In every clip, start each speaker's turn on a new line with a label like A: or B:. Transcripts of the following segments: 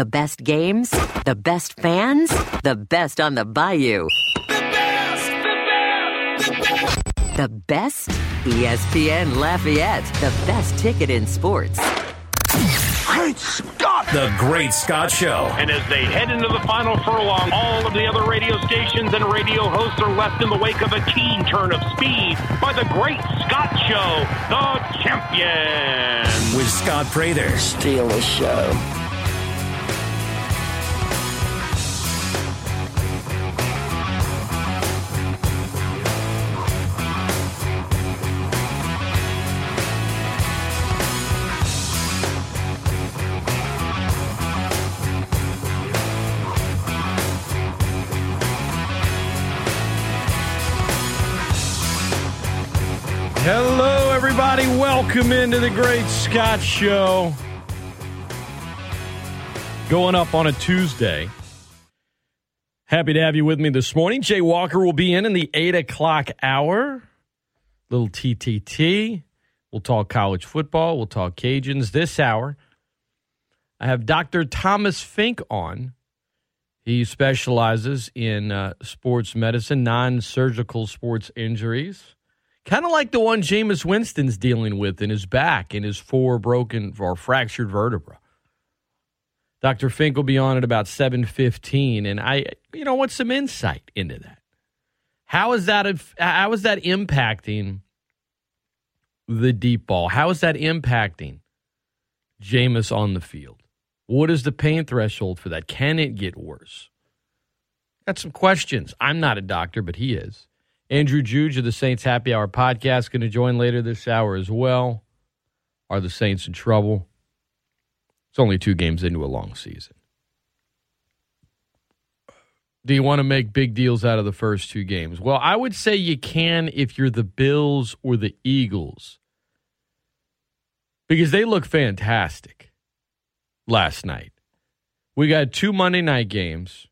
A: The best games, the best fans, the best on the bayou.
B: The best! The best! The best!
A: The best? ESPN Lafayette, the best ticket in sports.
B: Great Scott!
C: The Great Scott Show.
D: And as they head into the final furlong, all of the other radio stations and radio hosts are left in the wake of a keen turn of speed by the Great Scott Show, the champion.
C: With Scott Prather.
E: Steal the show.
F: Everybody. Welcome into the Great Scott Show. Going up on a Tuesday. Happy to have you with me this morning. Jay Walker will be in in the 8 o'clock hour. Little TTT. We'll talk college football. We'll talk Cajuns this hour. I have Dr. Thomas Fink on. He specializes in uh, sports medicine, non surgical sports injuries. Kind of like the one Jameis Winston's dealing with in his back and his four broken or fractured vertebra. Dr. Fink will be on at about 7:15 and I you know want some insight into that. How is that how is that impacting the deep ball? How is that impacting Jameis on the field? What is the pain threshold for that? Can it get worse? Got some questions. I'm not a doctor, but he is. Andrew Juge of the Saints Happy Hour podcast going to join later this hour as well. Are the Saints in trouble? It's only two games into a long season. Do you want to make big deals out of the first two games? Well, I would say you can if you're the Bills or the Eagles because they look fantastic last night. We got two Monday night games,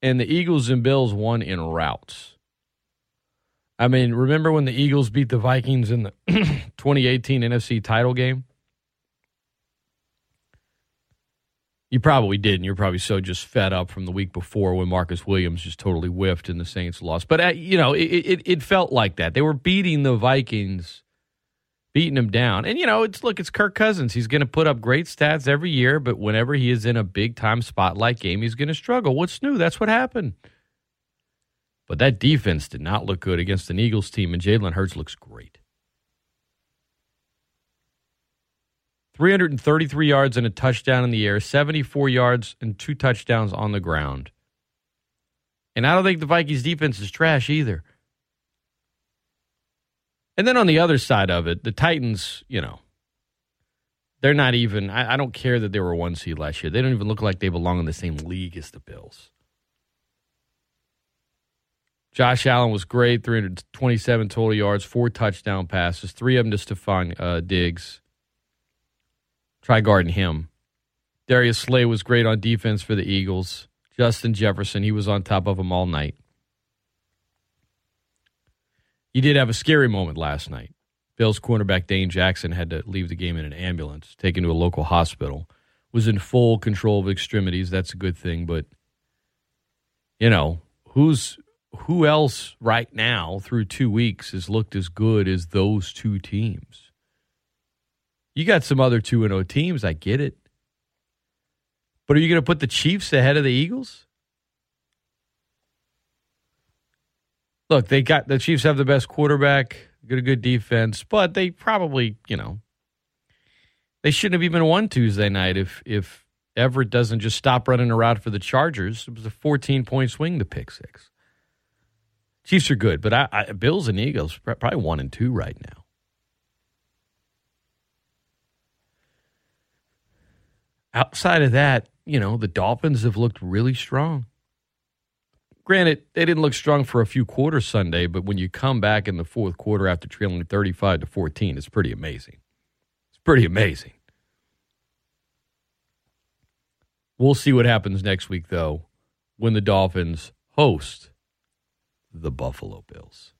F: and the Eagles and Bills won in routes. I mean, remember when the Eagles beat the Vikings in the 2018 NFC title game? You probably didn't. you're probably so just fed up from the week before when Marcus Williams just totally whiffed and the Saints lost. But, uh, you know, it, it, it felt like that. They were beating the Vikings, beating them down. And, you know, it's look, it's Kirk Cousins. He's going to put up great stats every year, but whenever he is in a big time spotlight game, he's going to struggle. What's new? That's what happened. But that defense did not look good against an Eagles team, and Jalen Hurts looks great. 333 yards and a touchdown in the air, 74 yards and two touchdowns on the ground. And I don't think the Vikings defense is trash either. And then on the other side of it, the Titans, you know, they're not even, I, I don't care that they were one seed last year. They don't even look like they belong in the same league as the Bills. Josh Allen was great, 327 total yards, four touchdown passes, three of them to Stefon uh, Diggs. Try guarding him. Darius Slay was great on defense for the Eagles. Justin Jefferson, he was on top of him all night. You did have a scary moment last night. Bills cornerback Dane Jackson had to leave the game in an ambulance, taken to a local hospital. Was in full control of extremities. That's a good thing, but you know who's who else right now through two weeks has looked as good as those two teams? You got some other 2 0 teams, I get it. But are you going to put the Chiefs ahead of the Eagles? Look, they got the Chiefs have the best quarterback, got a good defense, but they probably, you know, they shouldn't have even won Tuesday night if if Everett doesn't just stop running around for the Chargers. It was a 14 point swing to pick six. Chiefs are good, but I, I, Bills and Eagles probably one and two right now. Outside of that, you know, the Dolphins have looked really strong. Granted, they didn't look strong for a few quarters Sunday, but when you come back in the fourth quarter after trailing 35 to 14, it's pretty amazing. It's pretty amazing. We'll see what happens next week, though, when the Dolphins host the Buffalo Bills.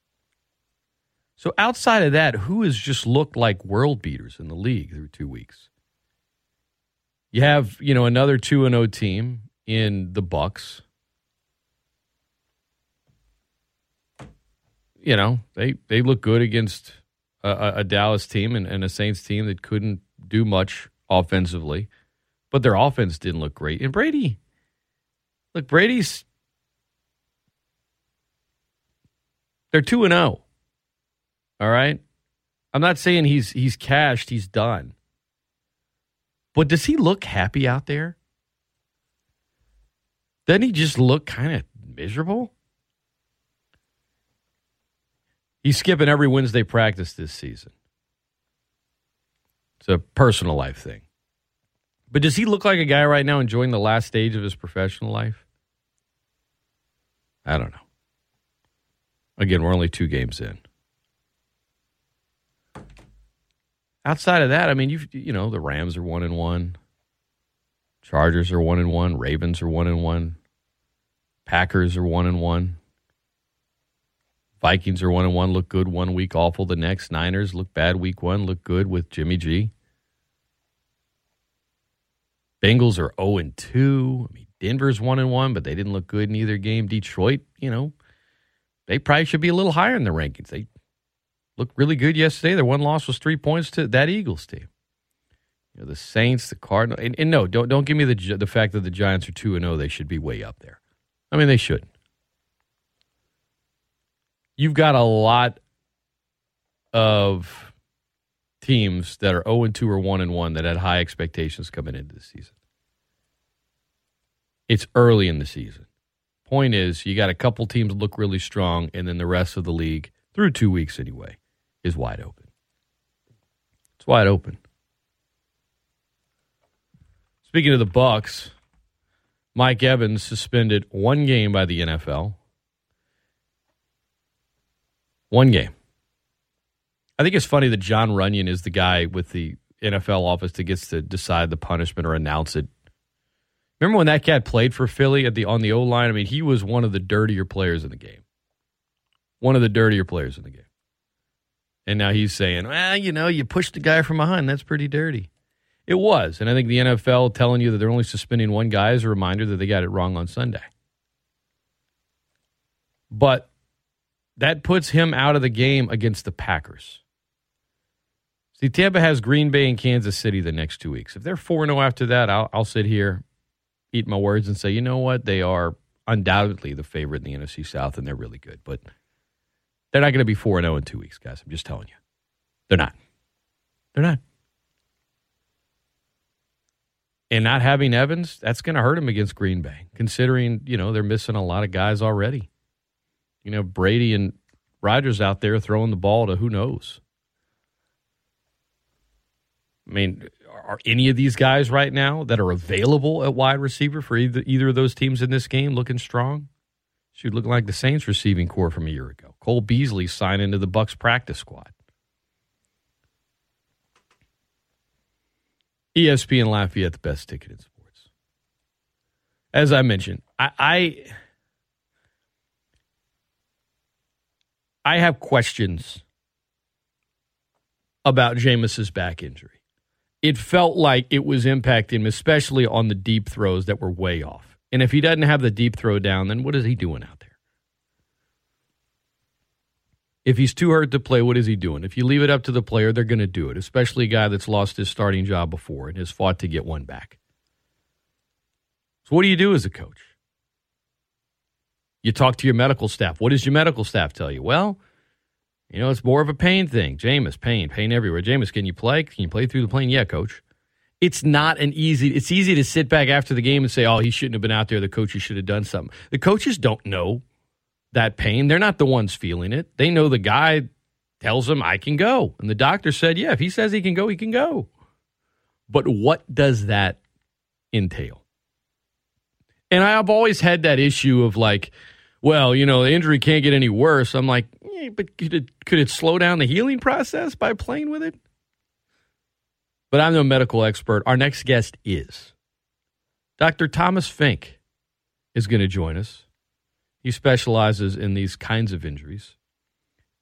F: So outside of that, who has just looked like world beaters in the league through two weeks? You have, you know, another 2 and 0 team in the Bucs. You know, they they look good against a, a Dallas team and, and a Saints team that couldn't do much offensively, but their offense didn't look great. And Brady, look, Brady's they're two and zero. All right, I'm not saying he's he's cashed, he's done. But does he look happy out there? Doesn't he just look kind of miserable? He's skipping every Wednesday practice this season. It's a personal life thing. But does he look like a guy right now enjoying the last stage of his professional life? I don't know. Again, we're only two games in. Outside of that, I mean, you you know, the Rams are one and one. Chargers are one and one. Ravens are one and one. Packers are one and one. Vikings are one and one, look good one week, awful the next. Niners look bad week one, look good with Jimmy G. Bengals are 0 and 2. I mean, Denver's 1 and 1, but they didn't look good in either game. Detroit, you know, they probably should be a little higher in the rankings. They looked really good yesterday. Their one loss was three points to that Eagles team. You know, the Saints, the Cardinals, and, and no, don't don't give me the the fact that the Giants are 2 and 0. They should be way up there. I mean, they should you've got a lot of teams that are 0 and 2 or 1 and 1 that had high expectations coming into the season. It's early in the season. Point is, you got a couple teams look really strong, and then the rest of the league, through two weeks anyway, is wide open. It's wide open. Speaking of the Bucs, Mike Evans suspended one game by the NFL one game. I think it's funny that Jon Runyan is the guy with the NFL office that gets to decide the punishment or announce it. Remember when that cat played for Philly at the on the O line? I mean, he was one of the dirtier players in the game. One of the dirtier players in the game. And now he's saying, well, you know, you pushed the guy from behind. That's pretty dirty. It was. And I think the NFL telling you that they're only suspending one guy is a reminder that they got it wrong on Sunday. But that puts him out of the game against the Packers. See, Tampa has Green Bay and Kansas City the next two weeks. If they're 4 0 after that, I'll, I'll sit here, eat my words, and say, you know what? They are undoubtedly the favorite in the NFC South, and they're really good. But they're not going to be 4 0 in two weeks, guys. I'm just telling you. They're not. They're not. And not having Evans, that's going to hurt him against Green Bay, considering, you know, they're missing a lot of guys already you know, Brady and Rodgers out there throwing the ball to who knows. I mean, are any of these guys right now that are available at wide receiver for either, either of those teams in this game looking strong? Should look like the Saints receiving corps from a year ago. Cole Beasley signed into the Bucs practice squad. ESPN Lafayette, the best ticket in sports. As I mentioned, I, I I have questions about Jameis's back injury. It felt like it was impacting him, especially on the deep throws that were way off. And if he doesn't have the deep throw down, then what is he doing out there? If he's too hurt to play, what is he doing? If you leave it up to the player, they're going to do it, especially a guy that's lost his starting job before and has fought to get one back. So, what do you do as a coach? You talk to your medical staff. What does your medical staff tell you? Well, you know, it's more of a pain thing. Jameis, pain, pain everywhere. Jameis, can you play? Can you play through the plane? Yeah, coach. It's not an easy. It's easy to sit back after the game and say, "Oh, he shouldn't have been out there. The coaches should have done something." The coaches don't know that pain. They're not the ones feeling it. They know the guy tells them, "I can go," and the doctor said, "Yeah, if he says he can go, he can go." But what does that entail? And I've always had that issue of like, well, you know, the injury can't get any worse. I'm like, but could it, could it slow down the healing process by playing with it? But I'm no medical expert. Our next guest is Dr. Thomas Fink is going to join us. He specializes in these kinds of injuries.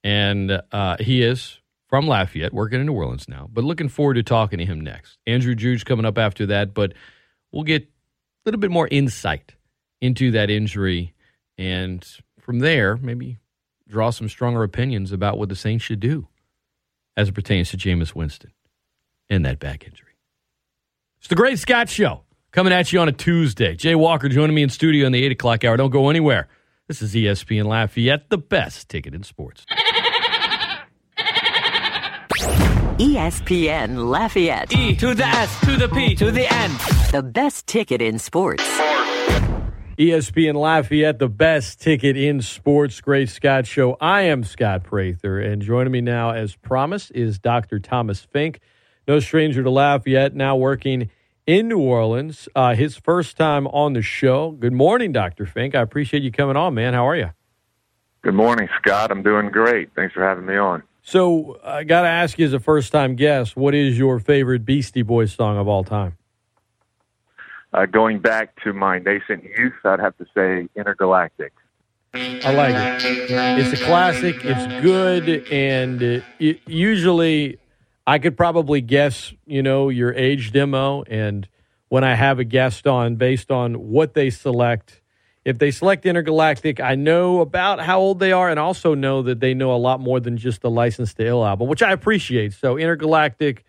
F: And uh, he is from Lafayette, working in New Orleans now, but looking forward to talking to him next. Andrew Juge coming up after that, but we'll get a little bit more insight into that injury. And from there, maybe draw some stronger opinions about what the Saints should do as it pertains to Jameis Winston and that back injury. It's the Great Scott Show coming at you on a Tuesday. Jay Walker joining me in studio in the 8 o'clock hour. Don't go anywhere. This is ESPN Lafayette, the best ticket in sports.
A: ESPN Lafayette,
B: E to the S to the P to the N.
A: the best ticket in sports.
F: ESPN Lafayette, the best ticket in sports. Great Scott Show. I am Scott Prather, and joining me now, as promised, is Dr. Thomas Fink. No stranger to Lafayette, now working in New Orleans. Uh, his first time on the show. Good morning, Dr. Fink. I appreciate you coming on, man. How are you?
E: Good morning, Scott. I'm doing great. Thanks for having me on.
F: So, I got to ask you as a first time guest, what is your favorite Beastie Boys song of all time?
E: Uh, going back to my nascent youth, I'd have to say Intergalactic.
F: I like it. It's a classic. It's good, and it, usually I could probably guess, you know, your age demo. And when I have a guest on, based on what they select, if they select Intergalactic, I know about how old they are, and also know that they know a lot more than just the License to Ill album, which I appreciate. So Intergalactic.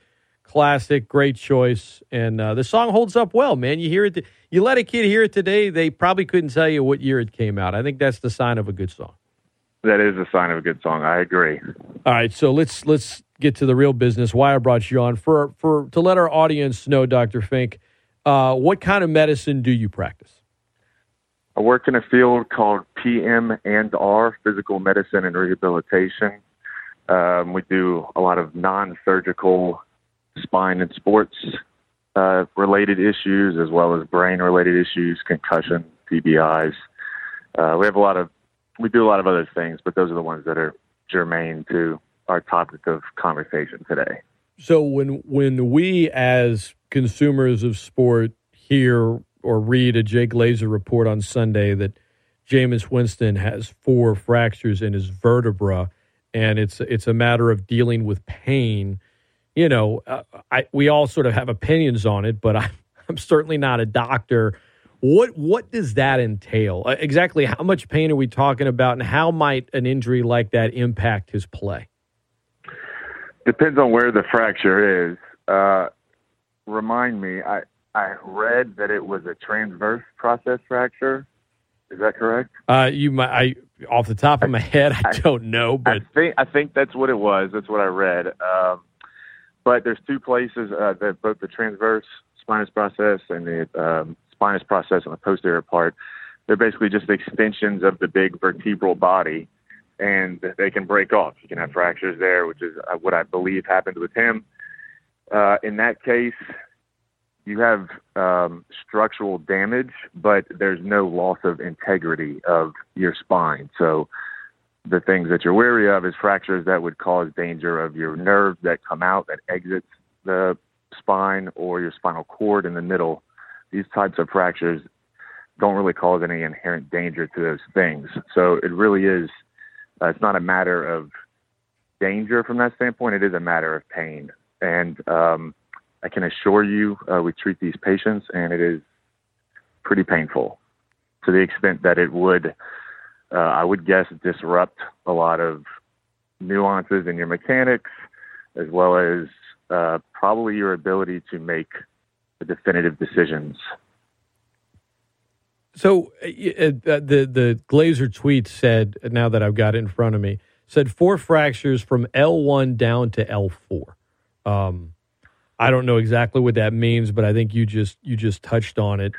F: Classic, great choice, and uh, the song holds up well, man. You hear it, you let a kid hear it today, they probably couldn't tell you what year it came out. I think that's the sign of a good song.
E: That is a sign of a good song. I agree.
F: All right, so let's let's get to the real business. Why I brought you on for for to let our audience know, Doctor Fink, uh, what kind of medicine do you practice?
E: I work in a field called PM and R, physical medicine and rehabilitation. Um, we do a lot of non-surgical spine and sports uh, related issues, as well as brain related issues, concussion, TBIs. Uh, we have a lot of, we do a lot of other things, but those are the ones that are germane to our topic of conversation today.
F: So when when we as consumers of sport hear or read a Jay Glazer report on Sunday that Jameis Winston has four fractures in his vertebra, and it's it's a matter of dealing with pain. You know, uh, I we all sort of have opinions on it, but I'm I'm certainly not a doctor. What what does that entail? Uh, exactly how much pain are we talking about, and how might an injury like that impact his play?
E: Depends on where the fracture is. Uh, remind me, I I read that it was a transverse process fracture. Is that correct?
F: Uh, you might, I off the top of my head, I don't know, but
E: I think I think that's what it was. That's what I read. Um, but there's two places uh, that both the transverse spinous process and the um, spinous process on the posterior part. They're basically just extensions of the big vertebral body, and they can break off. You can have fractures there, which is uh, what I believe happened with him. Uh, in that case, you have um, structural damage, but there's no loss of integrity of your spine. So the things that you're wary of is fractures that would cause danger of your nerves that come out that exits the spine or your spinal cord in the middle. These types of fractures don't really cause any inherent danger to those things. So it really is. Uh, it's not a matter of danger from that standpoint. It is a matter of pain, and um, I can assure you, uh, we treat these patients, and it is pretty painful to the extent that it would, uh, I would guess, disrupt a lot of nuances in your mechanics, as well as uh, probably your ability to make definitive decisions.
F: So uh, uh, the the Glazer tweet said, now that I've got it in front of me, said four fractures from L1 down to L4. Um, I don't know exactly what that means, but I think you just you just touched on it.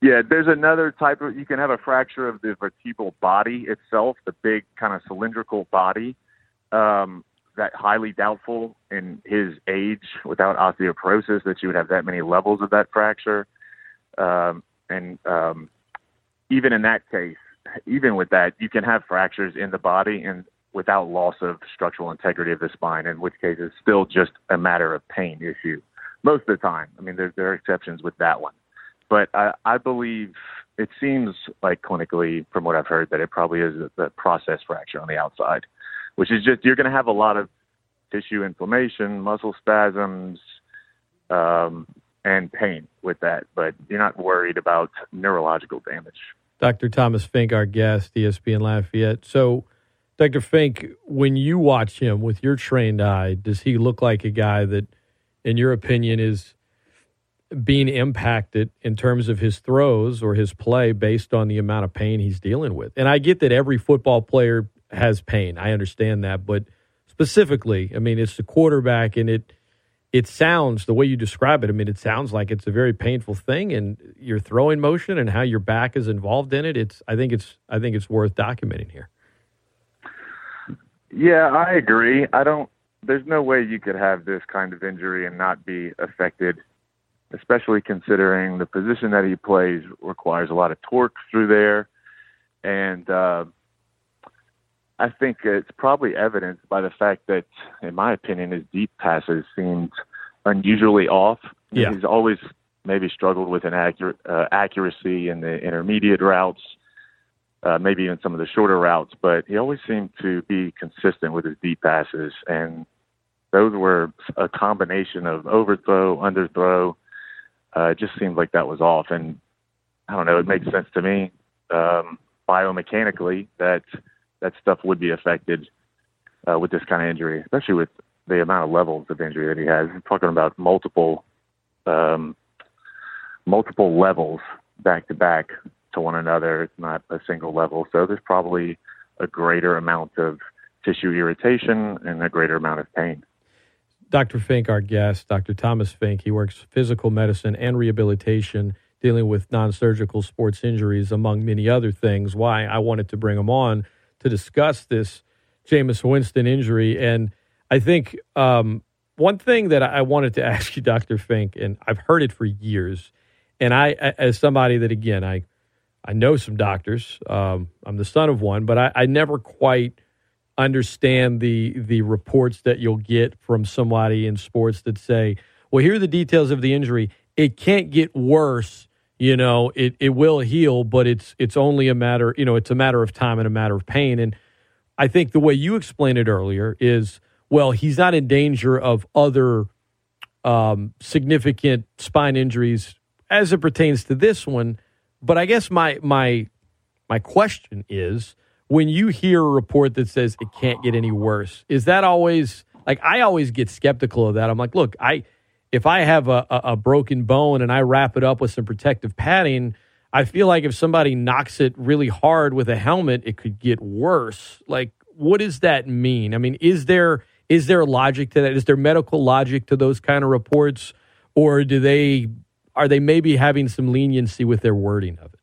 E: Yeah, there's another type of. You can have a fracture of the vertebral body itself, the big kind of cylindrical body. Um, that highly doubtful in his age without osteoporosis that you would have that many levels of that fracture. Um, and um, even in that case, even with that, you can have fractures in the body and without loss of structural integrity of the spine, in which case it's still just a matter of pain issue most of the time. I mean, there, there are exceptions with that one. But I, I believe it seems like clinically, from what I've heard, that it probably is a, a process fracture on the outside, which is just you're going to have a lot of tissue inflammation, muscle spasms, um, and pain with that. But you're not worried about neurological damage.
F: Dr. Thomas Fink, our guest, ESPN Lafayette. So, Dr. Fink, when you watch him with your trained eye, does he look like a guy that, in your opinion, is being impacted in terms of his throws or his play based on the amount of pain he's dealing with? And I get that every football player has pain. I understand that, but specifically, I mean, it's the quarterback, and it it sounds the way you describe it. I mean, it sounds like it's a very painful thing, and your throwing motion and how your back is involved in it. It's I think it's I think it's worth documenting here.
E: Yeah, I agree. I don't. There's no way you could have this kind of injury and not be affected, especially considering the position that he plays requires a lot of torque through there, and uh, I think it's probably evidenced by the fact that, in my opinion, his deep passes seemed unusually off.
F: Yeah.
E: He's always maybe struggled with an accurate uh, accuracy in the intermediate routes uh, maybe even some of the shorter routes, but he always seemed to be consistent with his deep passes. And those were a combination of overthrow, underthrow. Uh, it just seemed like that was off. And I don't know, it makes sense to me um, biomechanically that that stuff would be affected uh, with this kind of injury, especially with the amount of levels of injury that he has. We're talking about multiple um, multiple levels back to back to one another. It's not a single level. So there's probably a greater amount of tissue irritation and a greater amount of pain.
F: Dr. Fink, our guest, Dr. Thomas Fink, he works physical medicine and rehabilitation, dealing with non surgical sports injuries, among many other things. Why I wanted to bring him on to discuss this Jameis Winston injury. And I think um, one thing that I wanted to ask you, Dr. Fink, and I've heard it for years, and I, as somebody that, again, I I know some doctors. Um, I'm the son of one, but I, I, never quite understand the the reports that you'll get from somebody in sports that say, "Well, here are the details of the injury. It can't get worse. You know, it it will heal, but it's it's only a matter. You know, it's a matter of time and a matter of pain." And I think the way you explained it earlier is, well, he's not in danger of other um, significant spine injuries as it pertains to this one but I guess my my my question is when you hear a report that says it can't get any worse, is that always like I always get skeptical of that. I'm like, look, I if I have a, a, a broken bone and I wrap it up with some protective padding, I feel like if somebody knocks it really hard with a helmet, it could get worse. Like, what does that mean? I mean, is there is there logic to that? Is there medical logic to those kind of reports, or do they are they maybe having some leniency with their wording of it?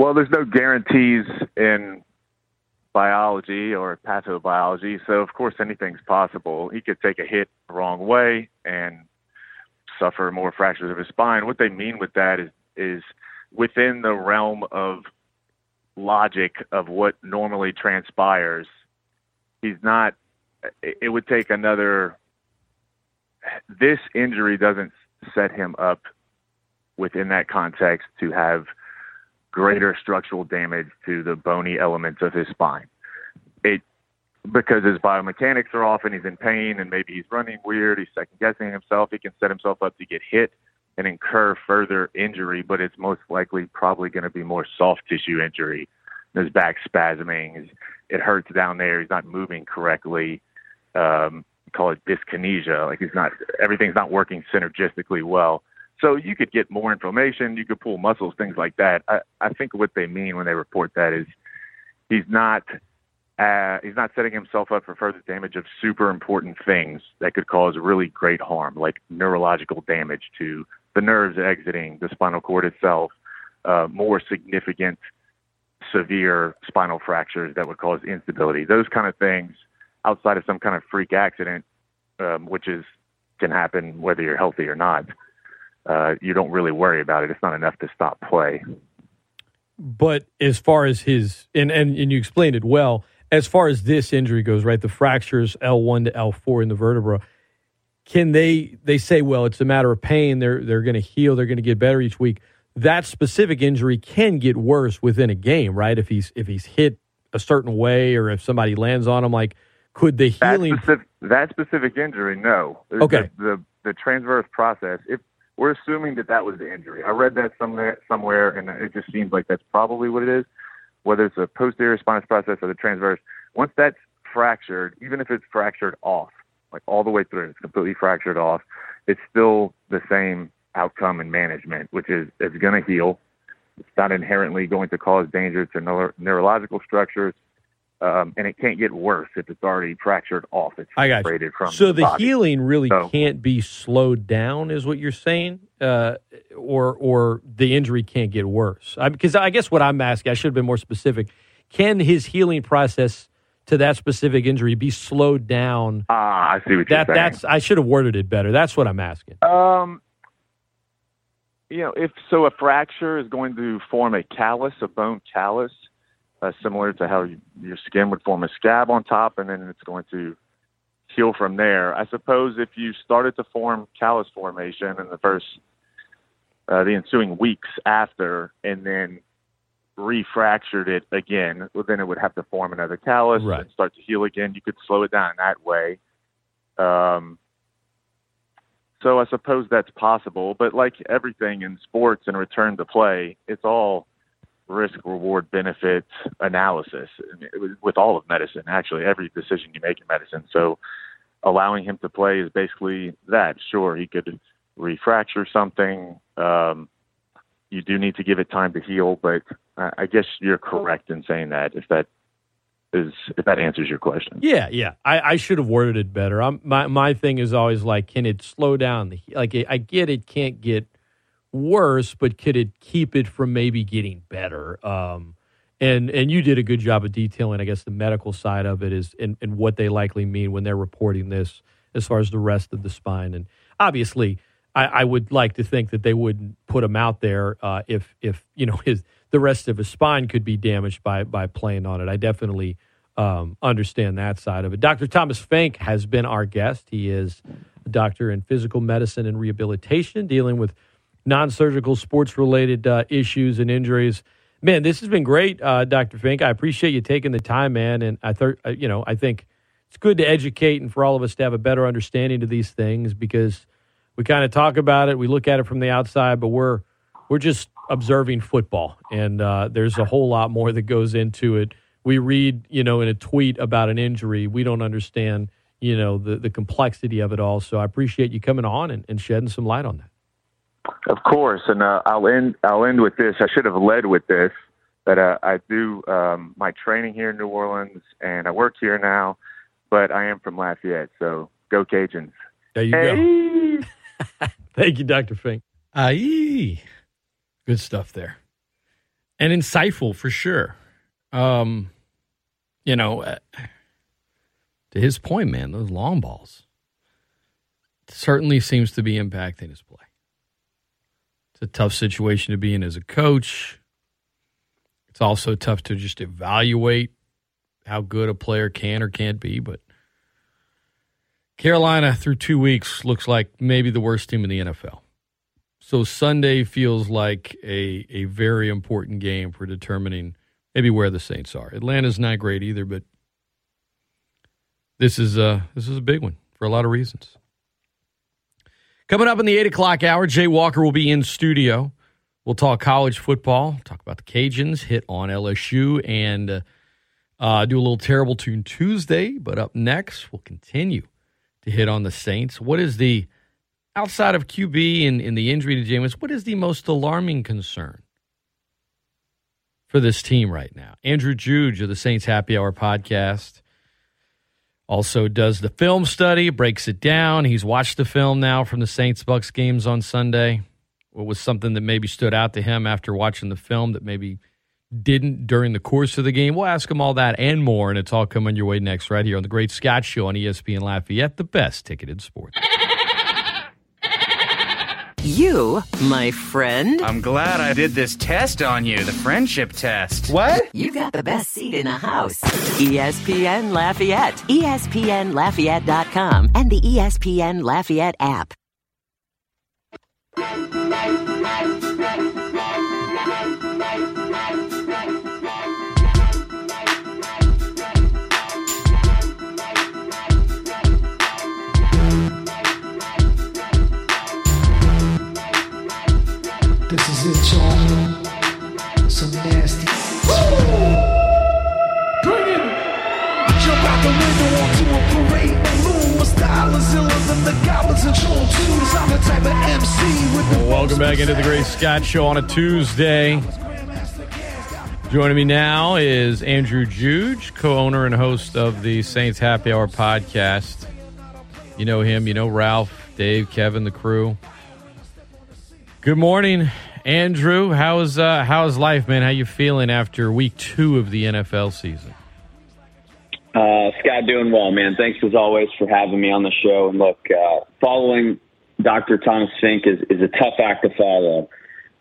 E: Well, there's no guarantees in biology or pathobiology, so of course anything's possible. He could take a hit the wrong way and suffer more fractures of his spine. What they mean with that is is within the realm of logic of what normally transpires. He's not. It would take another this injury doesn't set him up within that context to have greater structural damage to the bony elements of his spine. It because his biomechanics are off and he's in pain and maybe he's running weird, he's second guessing himself, he can set himself up to get hit and incur further injury, but it's most likely probably going to be more soft tissue injury. His back spasming, it hurts down there, he's not moving correctly. Um, call it dyskinesia. Like he's not everything's not working synergistically well. So you could get more information, you could pull muscles, things like that. I, I think what they mean when they report that is he's not uh, he's not setting himself up for further damage of super important things that could cause really great harm, like neurological damage to the nerves exiting the spinal cord itself, uh, more significant, severe spinal fractures that would cause instability. Those kind of things outside of some kind of freak accident, um, which is can happen whether you're healthy or not. Uh, you don't really worry about it. It's not enough to stop play.
F: But as far as his and, and and you explained it well, as far as this injury goes, right? The fractures L one to L four in the vertebra. Can they they say, well, it's a matter of pain. They're they're going to heal. They're going to get better each week. That specific injury can get worse within a game, right? If he's if he's hit a certain way or if somebody lands on him, like could the
E: That
F: healing?
E: specific, that specific injury, no.
F: Okay.
E: The, the the transverse process. If we're assuming that that was the injury, I read that somewhere somewhere, and it just seems like that's probably what it is. Whether it's a posterior spinous process or the transverse, once that's fractured, even if it's fractured off, like all the way through, it's completely fractured off, it's still the same outcome and management, which is it's going to heal. It's not inherently going to cause danger to neuro- neurological structures, um, and it can't get worse if it's already fractured off. It's
F: I got you.
E: separated from
F: so
E: the,
F: the healing really
E: So-
F: can't be slowed down, is what you're saying, uh, or or the injury can't get worse. Because I guess what I'm asking, I should have been more specific. Can his healing process to that specific injury be slowed down?
E: Ah, I see what
F: That
E: you're saying.
F: that's I should have worded it better. That's what I'm asking.
E: Um, you know, if so, a fracture is going to form a callus, a bone callus, uh, similar to how you, your skin would form a scab on top, and then it's going to heal from there. I suppose if you started to form callus formation in the first, uh, the ensuing weeks after, and then refractured it again, well, then it would have to form another callus
F: Right.
E: and start to heal again. You could slow it down that way. Um, so I suppose that's possible, but like everything in sports and return to play, it's all risk reward benefit analysis with all of medicine. Actually, every decision you make in medicine. So allowing him to play is basically that. Sure, he could refracture something. Um, you do need to give it time to heal, but I I guess you're correct in saying that. If that is, if that answers your question.
F: Yeah, yeah. I, I should have worded it better. I'm, my my thing is always like, can it slow down the like? I get it can't get worse, but could it keep it from maybe getting better? Um, and and you did a good job of detailing, I guess, the medical side of it is and, and what they likely mean when they're reporting this as far as the rest of the spine. And obviously, I, I would like to think that they wouldn't put him out there uh, if if you know his the rest of his spine could be damaged by by playing on it. I definitely um, understand that side of it. Dr. Thomas Fink has been our guest. He is a doctor in physical medicine and rehabilitation, dealing with non-surgical sports-related uh, issues and injuries. Man, this has been great, uh, Dr. Fink. I appreciate you taking the time, man. And I uh, you know, I think it's good to educate and for all of us to have a better understanding of these things because we kind of talk about it, we look at it from the outside, but we're we're just observing football, and uh, there's a whole lot more that goes into it. We read, you know, in a tweet about an injury, we don't understand, you know, the the complexity of it all. So I appreciate you coming on and, and shedding some light on that.
E: Of course, and uh, I'll end. I'll end with this. I should have led with this. That uh, I do um, my training here in New Orleans, and I work here now. But I am from Lafayette, so go Cajuns!
F: There you go. Thank you, Dr. Fink.
G: Aye. Good stuff there. And insightful for sure. Um, you know, uh, to his point, man, those long balls certainly seems to be impacting his play. It's a tough situation to be in as a coach. It's also tough to just evaluate how good a player can or can't be, but Carolina through 2 weeks looks like maybe the worst team in the NFL. So Sunday feels like a a very important game for determining maybe where the Saints are. Atlanta's not great either, but this is a this is a big one for a lot of reasons.
F: Coming up in the eight o'clock hour, Jay Walker will be in studio. We'll talk college football, talk about the Cajuns, hit on LSU, and uh, uh, do a little terrible tune Tuesday. But up next, we'll continue to hit on the Saints. What is the outside of QB and, and the injury to Jameis? What is the most alarming concern for this team right now? Andrew Juge of the Saints Happy Hour podcast also does the film study, breaks it down. He's watched the film now from the Saints Bucs games on Sunday. What was something that maybe stood out to him after watching the film that maybe didn't during the course of the game? We'll ask him all that and more, and it's all coming your way next right here on the Great Scott Show on ESPN Lafayette, the best ticketed sports.
A: You, my friend,
H: I'm glad I did this test on you, the friendship test.
B: What?
A: you got the best seat in the house. ESPN Lafayette, ESPNLafayette.com, and the ESPN Lafayette app.
I: It, y'all. Some nasty. Bring it! Jump out the window onto a parade balloon. My style is than the goblins in Troll 2s. I'm the type of MC with the
F: welcome back into the Great Scott Show on a Tuesday. Joining me now is Andrew Juge, co-owner and host of the Saints Happy Hour podcast. You know him, you know Ralph, Dave, Kevin, the crew. Good morning, Andrew. How's uh, how's life, man? How you feeling after week two of the NFL season?
J: Uh, Scott, doing well, man. Thanks as always for having me on the show. And look, uh, following Dr. Thomas Fink is, is a tough act to follow,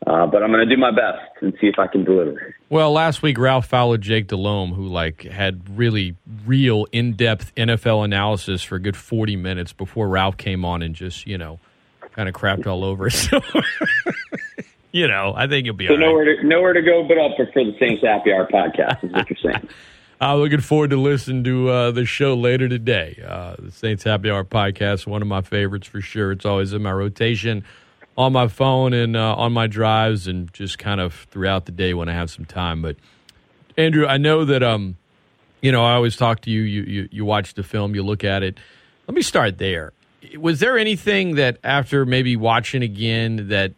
J: uh, but I'm going to do my best and see if I can deliver.
F: Well, last week Ralph followed Jake Delhomme, who like had really real in-depth NFL analysis for a good 40 minutes before Ralph came on and just you know kind of crapped all over. So, you know, I think you'll be
J: So
F: all right.
J: nowhere to nowhere to go but up for, for the Saints Happy Hour podcast is what you're saying.
F: I'm looking forward to listening to uh, the show later today. Uh, the Saints Happy Hour podcast, one of my favorites for sure. It's always in my rotation on my phone and uh, on my drives, and just kind of throughout the day when I have some time. But Andrew, I know that um, you know, I always talk to you. You you, you watch the film, you look at it. Let me start there. Was there anything that after maybe watching again that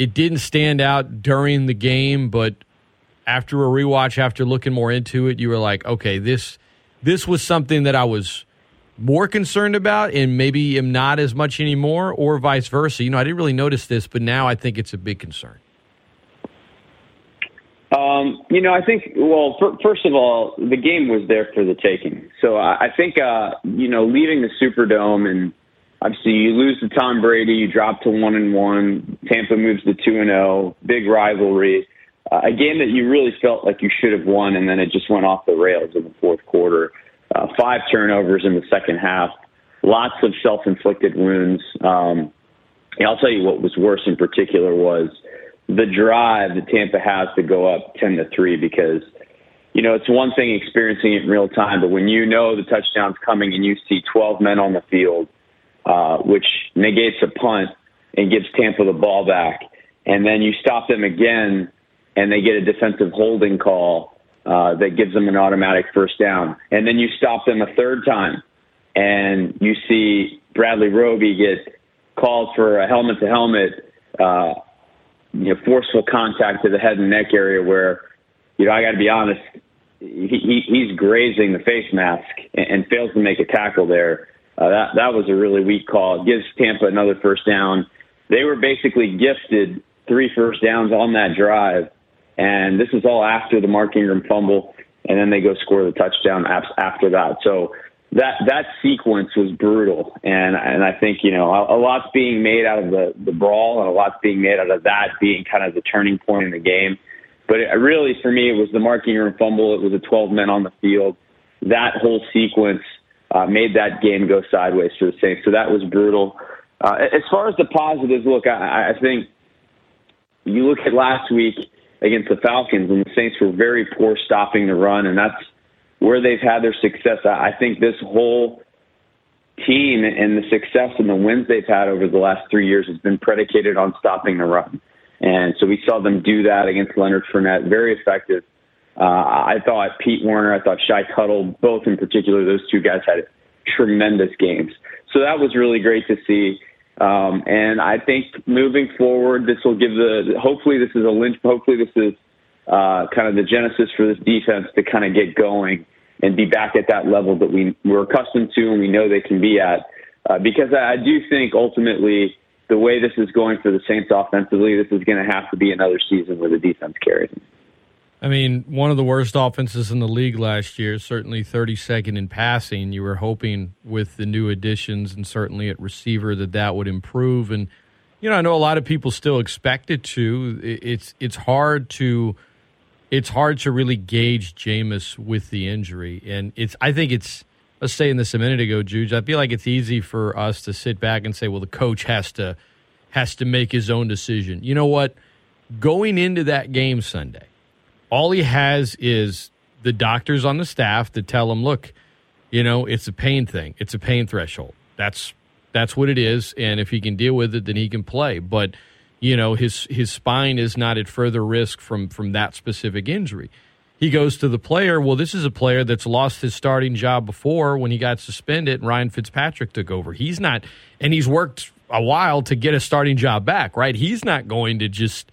F: it didn't stand out during the game, but after a rewatch, after looking more into it, you were like, okay, this this was something that I was more concerned about and maybe am not as much anymore, or vice versa. You know, I didn't really notice this, but now I think it's a big concern.
J: Um, you know, I think, well, fir- first of all, the game was there for the taking. So I, I think, uh, you know, leaving the Superdome and obviously you lose to Tom Brady, you drop to one and one, Tampa moves to two and zero, big rivalry, uh, a game that you really felt like you should have won, and then it just went off the rails in the fourth quarter. Uh, five turnovers in the second half, lots of self-inflicted wounds. Um, and I'll tell you what was worse in particular was the drive that Tampa has to go up 10 to 3 because you know, it's one thing experiencing it in real time, but when you know the touchdown's coming and you see 12 men on the field, uh, which negates a punt and gives Tampa the ball back, and then you stop them again and they get a defensive holding call uh, that gives them an automatic first down, and then you stop them a third time and you see Bradley Roby get called for a helmet to helmet, uh, you know, forceful contact to the head and neck area where, you know, I got to be honest, he, he, he's grazing the face mask and, and fails to make a tackle there. Uh, that that was a really weak call. It gives Tampa another first down. They were basically gifted three first downs on that drive, and this is all after the Mark Ingram fumble, and then they go score the touchdown af- after that. So that that sequence was brutal, and and I think you know a, a lot's being made out of the the brawl, and a lot's being made out of that being kind of the turning point in the game. But it, really, for me, it was the Mark Ingram fumble. It was the 12 men on the field. That whole sequence uh, made that game go sideways for the Saints. So that was brutal. Uh, as far as the positives, look, I, I think you look at last week against the Falcons, and the Saints were very poor stopping the run, and that's where they've had their success. I, I think this whole team and the success and the wins they've had over the last three years has been predicated on stopping the run. And so we saw them do that against Leonard Fournette, very effective. Uh, I thought Pete Werner, I thought Shy Tuttle, both in particular, those two guys had tremendous games. So that was really great to see. Um, and I think moving forward, this will give the, hopefully this is a lynch, hopefully this is uh, kind of the genesis for this defense to kind of get going and be back at that level that we, we're accustomed to and we know they can be at. Uh, because I, I do think ultimately the way this is going for the Saints offensively, this is going to have to be another season where the defense carries them.
F: I mean, one of the worst offenses in the league last year, certainly 32nd in passing. You were hoping with the new additions and certainly at receiver that that would improve. And, you know, I know a lot of people still expect it to. It's, it's hard to. It's hard to really gauge Jameis with the injury, and it's. I think it's. I was saying this a minute ago, Juge. I feel like it's easy for us to sit back and say, "Well, the coach has to has to make his own decision." You know what? Going into that game Sunday, all he has is the doctors on the staff to tell him, look, you know, it's a pain thing. It's a pain threshold. That's that's what it is. And if he can deal with it, then he can play. But you know his his spine is not at further risk from from that specific injury. He goes to the player. Well, this is a player that's lost his starting job before when he got suspended. Ryan Fitzpatrick took over. He's not, and he's worked a while to get a starting job back. Right? He's not going to just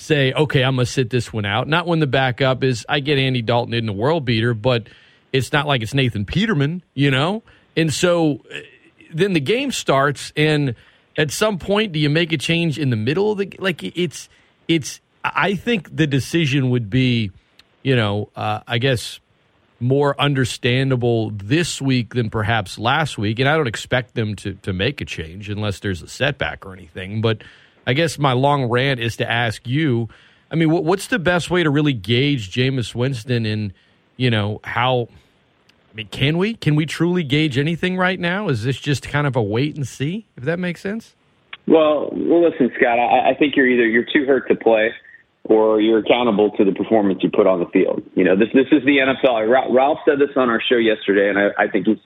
F: say, "Okay, I'm going to sit this one out." Not when the backup is. I get Andy Dalton in the world beater, but it's not like it's Nathan Peterman, you know. And so uh, then the game starts, and at some point, do you make a change in the middle of the like? It's it's. I think the decision would be, you know, uh, I guess more understandable this week than perhaps last week, and I don't expect them to to make a change unless there's a setback or anything. But I guess my long rant is to ask you. I mean, what's the best way to really gauge Jameis Winston and you know how? I mean, can we? Can we truly gauge anything right now? Is this just kind of a wait and see? If that makes sense.
J: Well, well, listen, Scott. I, I think you're either you're too hurt to play, or you're accountable to the performance you put on the field. You know, this this is the NFL. Ralph said this on our show yesterday, and I, I think he's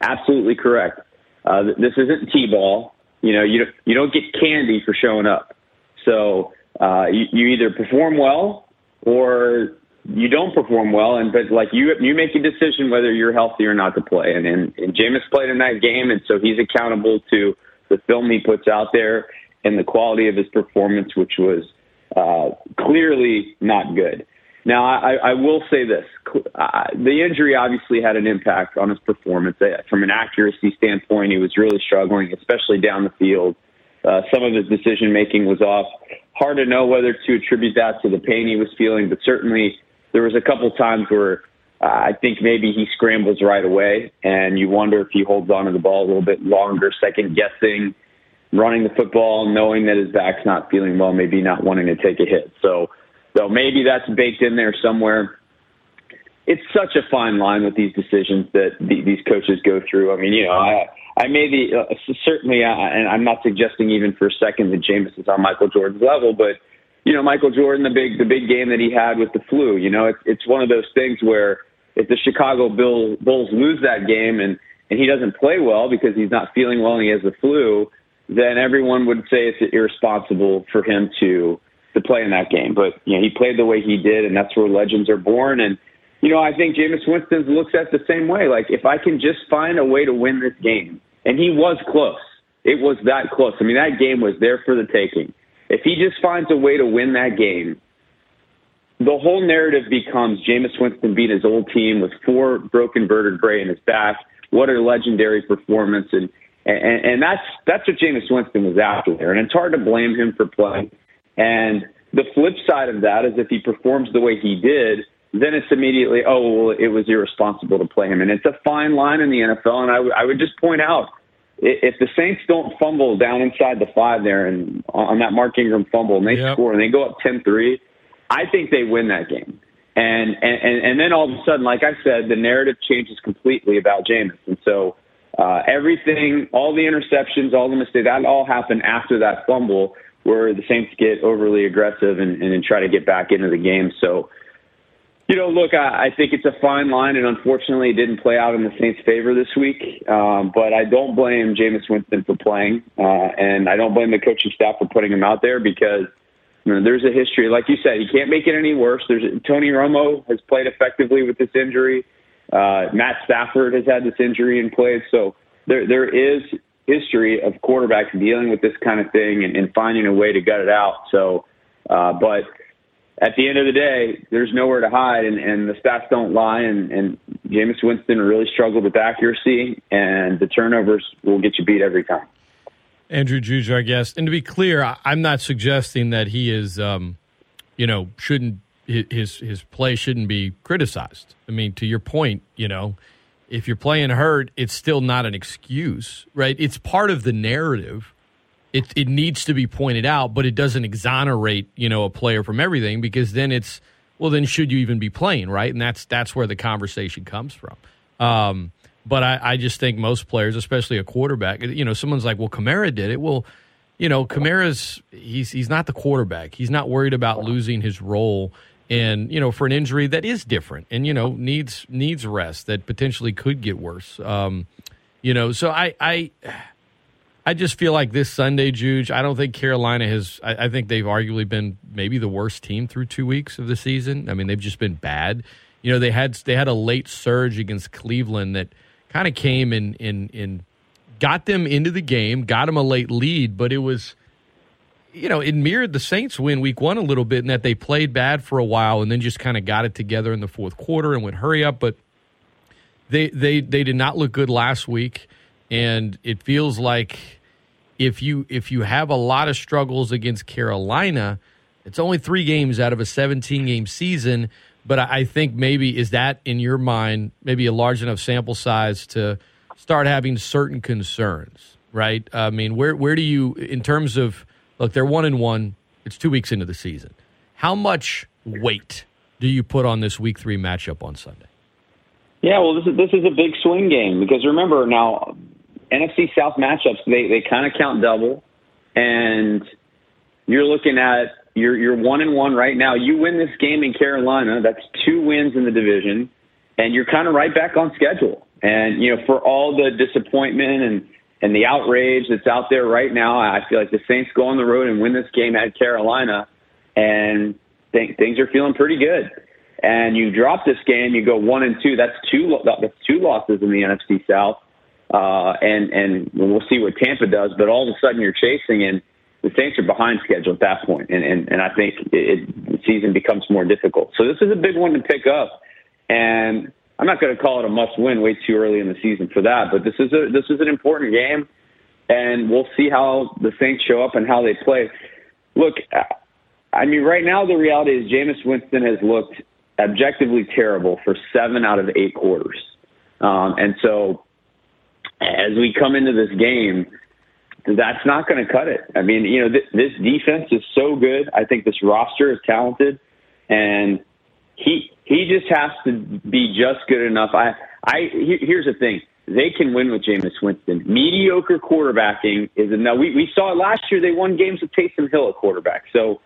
J: absolutely correct. Uh, this isn't t-ball. You know, you you don't get candy for showing up. So uh, you, you either perform well or you don't perform well, and but like you you make a decision whether you're healthy or not to play. And and, and Jameis played in that game, and so he's accountable to the film he puts out there and the quality of his performance, which was uh, clearly not good. Now, I, I will say this: uh, the injury obviously had an impact on his performance. Uh, from an accuracy standpoint, he was really struggling, especially down the field. Uh, some of his decision making was off. Hard to know whether to attribute that to the pain he was feeling, but certainly there was a couple times where uh, I think maybe he scrambles right away, and you wonder if he holds on to the ball a little bit longer, second guessing, running the football, knowing that his back's not feeling well, maybe not wanting to take a hit. So, so maybe that's baked in there somewhere. It's such a fine line with these decisions that the, these coaches go through. I mean, you know, I I may be uh, certainly, uh, and I'm not suggesting even for a second that Jameis is on Michael Jordan's level, but you know, Michael Jordan, the big the big game that he had with the flu. You know, it's it's one of those things where if the Chicago Bill, Bulls lose that game and and he doesn't play well because he's not feeling well and he has the flu, then everyone would say it's irresponsible for him to to play in that game. But you know, he played the way he did, and that's where legends are born. And you know, I think Jameis Winston looks at the same way. Like if I can just find a way to win this game, and he was close. It was that close. I mean, that game was there for the taking. If he just finds a way to win that game, the whole narrative becomes Jameis Winston beat his old team with four broken vertebrae in his back. What a legendary performance! And and, and that's that's what Jameis Winston was after there. And it's hard to blame him for playing. And the flip side of that is if he performs the way he did, then it's immediately, oh, well, it was irresponsible to play him. And it's a fine line in the NFL. And I, w- I would just point out if the Saints don't fumble down inside the five there and on that Mark Ingram fumble and they yep. score and they go up 10-3, I think they win that game. And, and and then all of a sudden, like I said, the narrative changes completely about Jameis. And so uh, everything, all the interceptions, all the mistakes, that all happened after that fumble where the Saints get overly aggressive and, and, and try to get back into the game. So you know, look, I, I think it's a fine line, and unfortunately, it didn't play out in the Saints' favor this week. Um, but I don't blame Jameis Winston for playing, uh, and I don't blame the coaching staff for putting him out there because you know, there's a history. Like you said, he can't make it any worse. There's Tony Romo has played effectively with this injury. Uh, Matt Stafford has had this injury in place, so there there is history of quarterbacks dealing with this kind of thing and, and finding a way to gut it out. So, uh, but at the end of the day, there's nowhere to hide, and, and the stats don't lie. And, and Jameis Winston really struggled with accuracy, and the turnovers will get you beat every time.
F: Andrew Juge, our guest, and to be clear, I'm not suggesting that he is, um, you know, shouldn't his his play shouldn't be criticized. I mean, to your point, you know, if you're playing hurt, it's still not an excuse, right? It's part of the narrative it it needs to be pointed out, but it doesn't exonerate you know a player from everything because then it's well then should you even be playing right? And that's that's where the conversation comes from. Um, but I, I just think most players, especially a quarterback, you know, someone's like, well, Kamara did it. Well, you know, Kamara's he's he's not the quarterback. He's not worried about losing his role and you know for an injury that is different and you know needs needs rest that potentially could get worse um you know so i i I just feel like this Sunday, Juge, I don't think Carolina has. I, I, think they've arguably been maybe the worst team through two weeks of the season. I mean, they've just been bad. You know, they had they had a late surge against Cleveland that kind of came and in, in, in got them into the game, got them a late lead, but it was, you know, it mirrored the Saints win week one a little bit in that they played bad for a while and then just kind of got it together in the fourth quarter and went hurry up, but they they they did not look good last week and it feels like if you if you have a lot of struggles against Carolina, it's only three games out of a 17 game season. But I think maybe is that in your mind maybe a large enough sample size to start having certain concerns, right? I mean, where where do you in terms of look? They're one and one. It's two weeks into the season. How much weight do you put on this week three matchup on Sunday?
J: Yeah, well, this is this is a big swing game because remember now NFC South matchups, they, they kind of count double. And you're looking at you're you're one and one right now. You win this game in Carolina, that's two wins in the division, and you're kind of right back on schedule. And you know, for all the disappointment and and the outrage that's out there right now, I feel like the Saints go on the road and win this game at Carolina, and th- things are feeling pretty good. And you drop this game, you go one and two. That's two. That's two losses in the NFC South uh, and and we'll see what Tampa does. But all of a sudden, you're chasing, and the Saints are behind schedule at that point, and and, and I think it, it, the season becomes more difficult. So this is a big one to pick up, and I'm not going to call it a must-win. Way too early in the season for that, but this is a this is an important game, and we'll see how the Saints show up and how they play. Look, I mean, right now the reality is Jameis Winston has looked objectively terrible for seven out of eight quarters, um, and so as we come into this game, that's not going to cut it. I mean, you know, th- this defense is so good. I think this roster is talented, and he he just has to be just good enough. I I here's the thing: they can win with Jameis Winston. Mediocre quarterbacking is enough. We we saw it last year. They won games with Taysom Hill at quarterback. So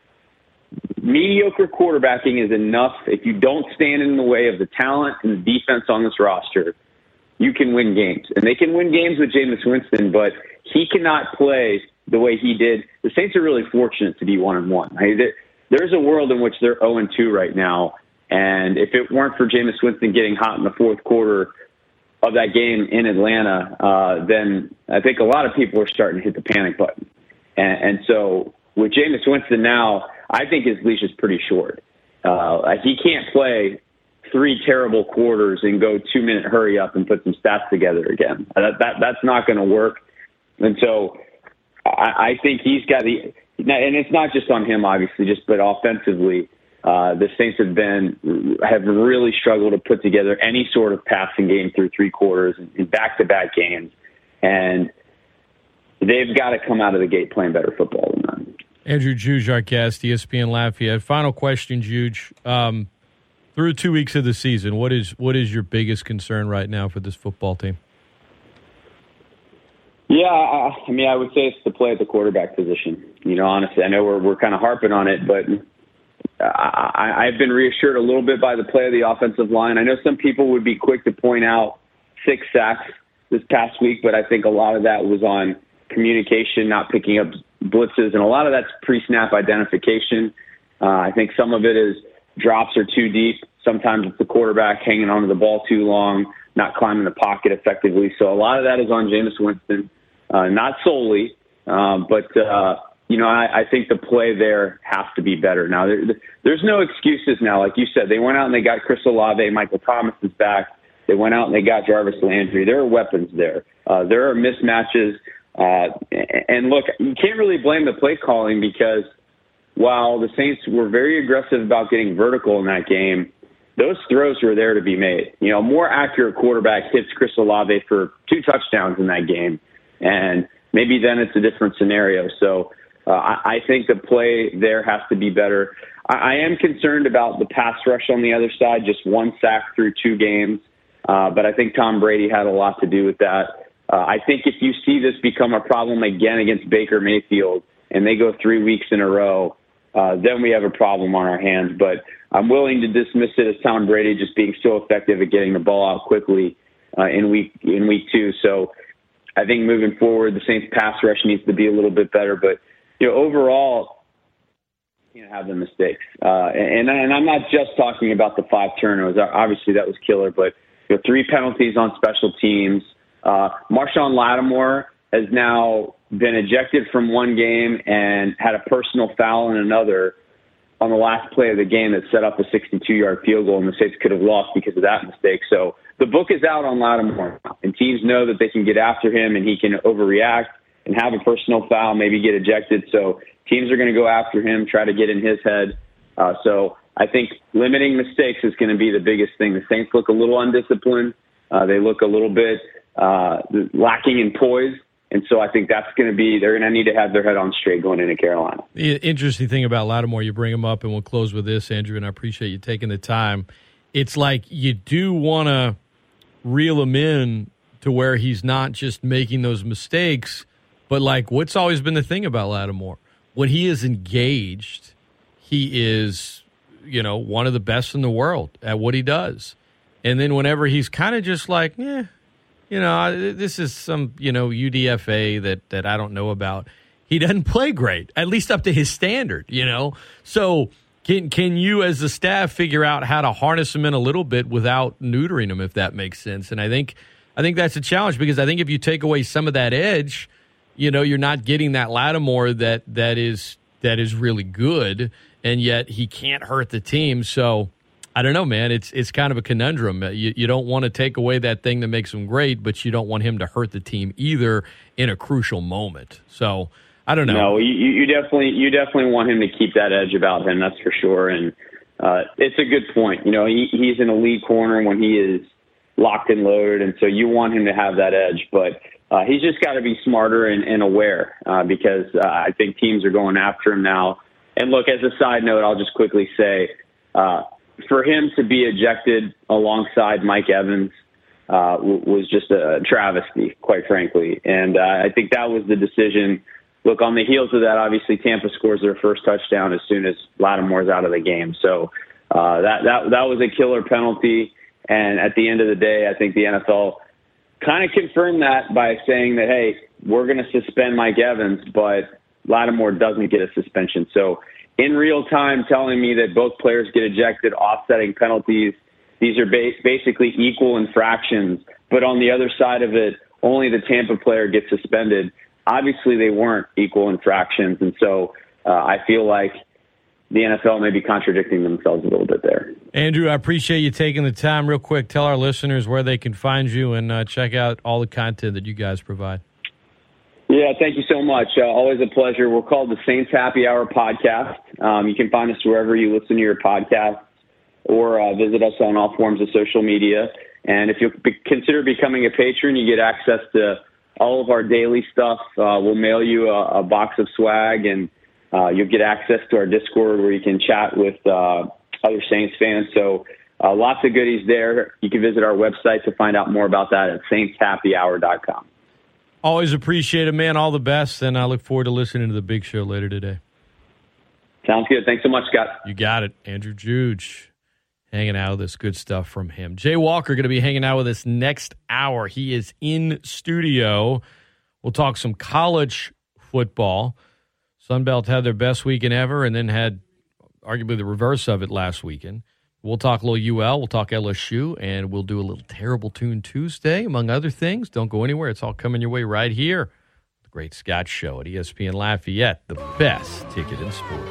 J: mediocre quarterbacking is enough. If you don't stand in the way of the talent and the defense on this roster, you can win games. And they can win games with Jameis Winston, but he cannot play the way he did. The Saints are really fortunate to be one and one. There's a world in which they're 0 and 2 right now. And if it weren't for Jameis Winston getting hot in the fourth quarter of that game in Atlanta, uh, then I think a lot of people are starting to hit the panic button. And, and so with Jameis Winston now, I think his leash is pretty short. Uh, he can't play three terrible quarters and go two minute hurry up and put some stats together again. That, that that's not going to work. And so I, I think he's got the and it's not just on him obviously, just but offensively. Uh, the Saints have been have really struggled to put together any sort of passing game through three quarters in back to back games, and they've got to come out of the gate playing better football than that.
F: Andrew Juge, our guest, ESPN Lafayette. Final question, Juge. Um, through two weeks of the season, what is what is your biggest concern right now for this football team?
J: Yeah, I mean, I would say it's the play at the quarterback position. You know, honestly, I know we're we're kind of harping on it, but I, I've been reassured a little bit by the play of the offensive line. I know some people would be quick to point out six sacks this past week, but I think a lot of that was on communication, not picking up blitzes, and a lot of that's pre-snap identification. Uh, I think some of it is drops are too deep. Sometimes it's the quarterback hanging onto the ball too long, not climbing the pocket effectively. So a lot of that is on Jameis Winston, uh, not solely, um, but uh, you know I, I think the play there has to be better. Now there, there's no excuses now. Like you said, they went out and they got Chris Olave, Michael Thomas is back. They went out and they got Jarvis Landry. There are weapons there. Uh, there are mismatches. Uh, and look, you can't really blame the play calling because while the Saints were very aggressive about getting vertical in that game, those throws were there to be made. You know, a more accurate quarterback hits Chris Olave for two touchdowns in that game, and maybe then it's a different scenario. So uh, I, I think the play there has to be better. I, I am concerned about the pass rush on the other side, just one sack through two games, uh, but I think Tom Brady had a lot to do with that. Uh, I think if you see this become a problem again against Baker Mayfield, and they go three weeks in a row, uh, then we have a problem on our hands. But I'm willing to dismiss it as Tom Brady just being so effective at getting the ball out quickly uh, in week in week two. So I think moving forward, the Saints pass rush needs to be a little bit better. But you know, overall, you know, have the mistakes. Uh, and and I'm not just talking about the five turnovers. Obviously, that was killer. But you know, three penalties on special teams. Uh, Marshon Lattimore has now been ejected from one game and had a personal foul in another on the last play of the game that set up a 62-yard field goal, and the Saints could have lost because of that mistake. So the book is out on Lattimore, and teams know that they can get after him, and he can overreact and have a personal foul, maybe get ejected. So teams are going to go after him, try to get in his head. Uh, so I think limiting mistakes is going to be the biggest thing. The Saints look a little undisciplined. Uh, they look a little bit uh, lacking in poise. And so I think that's going to be, they're going to need to have their head on straight going into Carolina.
F: The interesting thing about Lattimore, you bring him up, and we'll close with this, Andrew, and I appreciate you taking the time. It's like you do want to reel him in to where he's not just making those mistakes, but like what's always been the thing about Lattimore? When he is engaged, he is, you know, one of the best in the world at what he does. And then whenever he's kind of just like, yeah, you know, this is some, you know, UDFA that that I don't know about. He doesn't play great, at least up to his standard, you know. So can can you as a staff figure out how to harness him in a little bit without neutering him, if that makes sense? And I think I think that's a challenge because I think if you take away some of that edge, you know, you're not getting that Lattimore that that is that is really good, and yet he can't hurt the team. So I don't know, man. It's it's kind of a conundrum. You, you don't want to take away that thing that makes him great, but you don't want him to hurt the team either in a crucial moment. So I don't know.
J: No, you, you definitely you definitely want him to keep that edge about him. That's for sure. And uh, it's a good point. You know, he, he's an elite corner when he is locked and loaded, and so you want him to have that edge. But uh, he's just got to be smarter and, and aware uh, because uh, I think teams are going after him now. And look, as a side note, I'll just quickly say. Uh, for him to be ejected alongside Mike Evans uh, was just a travesty, quite frankly. And uh, I think that was the decision. Look, on the heels of that, obviously Tampa scores their first touchdown as soon as Lattimore's out of the game. So uh, that that that was a killer penalty. And at the end of the day, I think the NFL kind of confirmed that by saying that, hey, we're going to suspend Mike Evans, but Lattimore doesn't get a suspension. So in real time telling me that both players get ejected, offsetting penalties. These are ba- basically equal infractions, but on the other side of it, only the Tampa player gets suspended. Obviously, they weren't equal infractions, and so uh, I feel like the NFL may be contradicting themselves a little bit there.
F: Andrew, I appreciate you taking the time. Real quick, tell our listeners where they can find you and uh, check out all the content that you guys provide.
J: Yeah, thank you so much. Uh, always a pleasure. We're called the Saints Happy Hour Podcast. Um, you can find us wherever you listen to your podcasts or uh, visit us on all forms of social media. And if you be- consider becoming a patron, you get access to all of our daily stuff. Uh, we'll mail you a, a, box of swag, and uh, you'll get access to our Discord where you can chat with uh, other Saints fans. So uh, lots of goodies there. You can visit our website to find out more about that at saintshappyhour.com.
F: Always appreciate it, man. All the best, and I look forward to listening to the big show later today.
J: Sounds good. Thanks so much, Scott.
F: You got it. Andrew Juge hanging out with us. Good stuff from him. Jay Walker going to be hanging out with us next hour. He is in studio. We'll talk some college football. Sunbelt had their best weekend ever and then had arguably the reverse of it last weekend. We'll talk a little UL, we'll talk LSU, and we'll do a little Terrible Tune Tuesday, among other things. Don't go anywhere. It's all coming your way right here. The Great Scott Show at ESPN Lafayette, the best ticket in sports.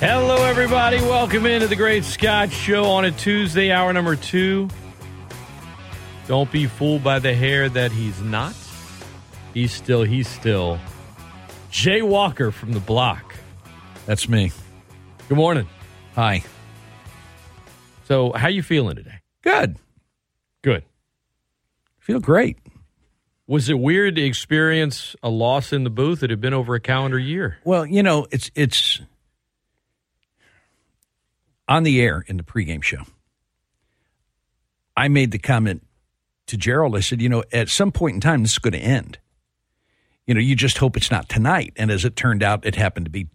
F: Hello, everybody. Welcome into the Great Scott Show on a Tuesday, hour number two. Don't be fooled by the hair that he's not. He's still, he's still. Jay Walker from the block.
K: That's me.
F: Good morning.
K: Hi.
F: So, how you feeling today?
K: Good.
F: Good.
K: Feel great.
F: Was it weird to experience a loss in the booth? It had been over a calendar year.
K: Well, you know, it's it's on the air in the pregame show. I made the comment to Gerald. I said, you know, at some point in time, this is going to end. You know, you just hope it's not tonight. And as it turned out, it happened to be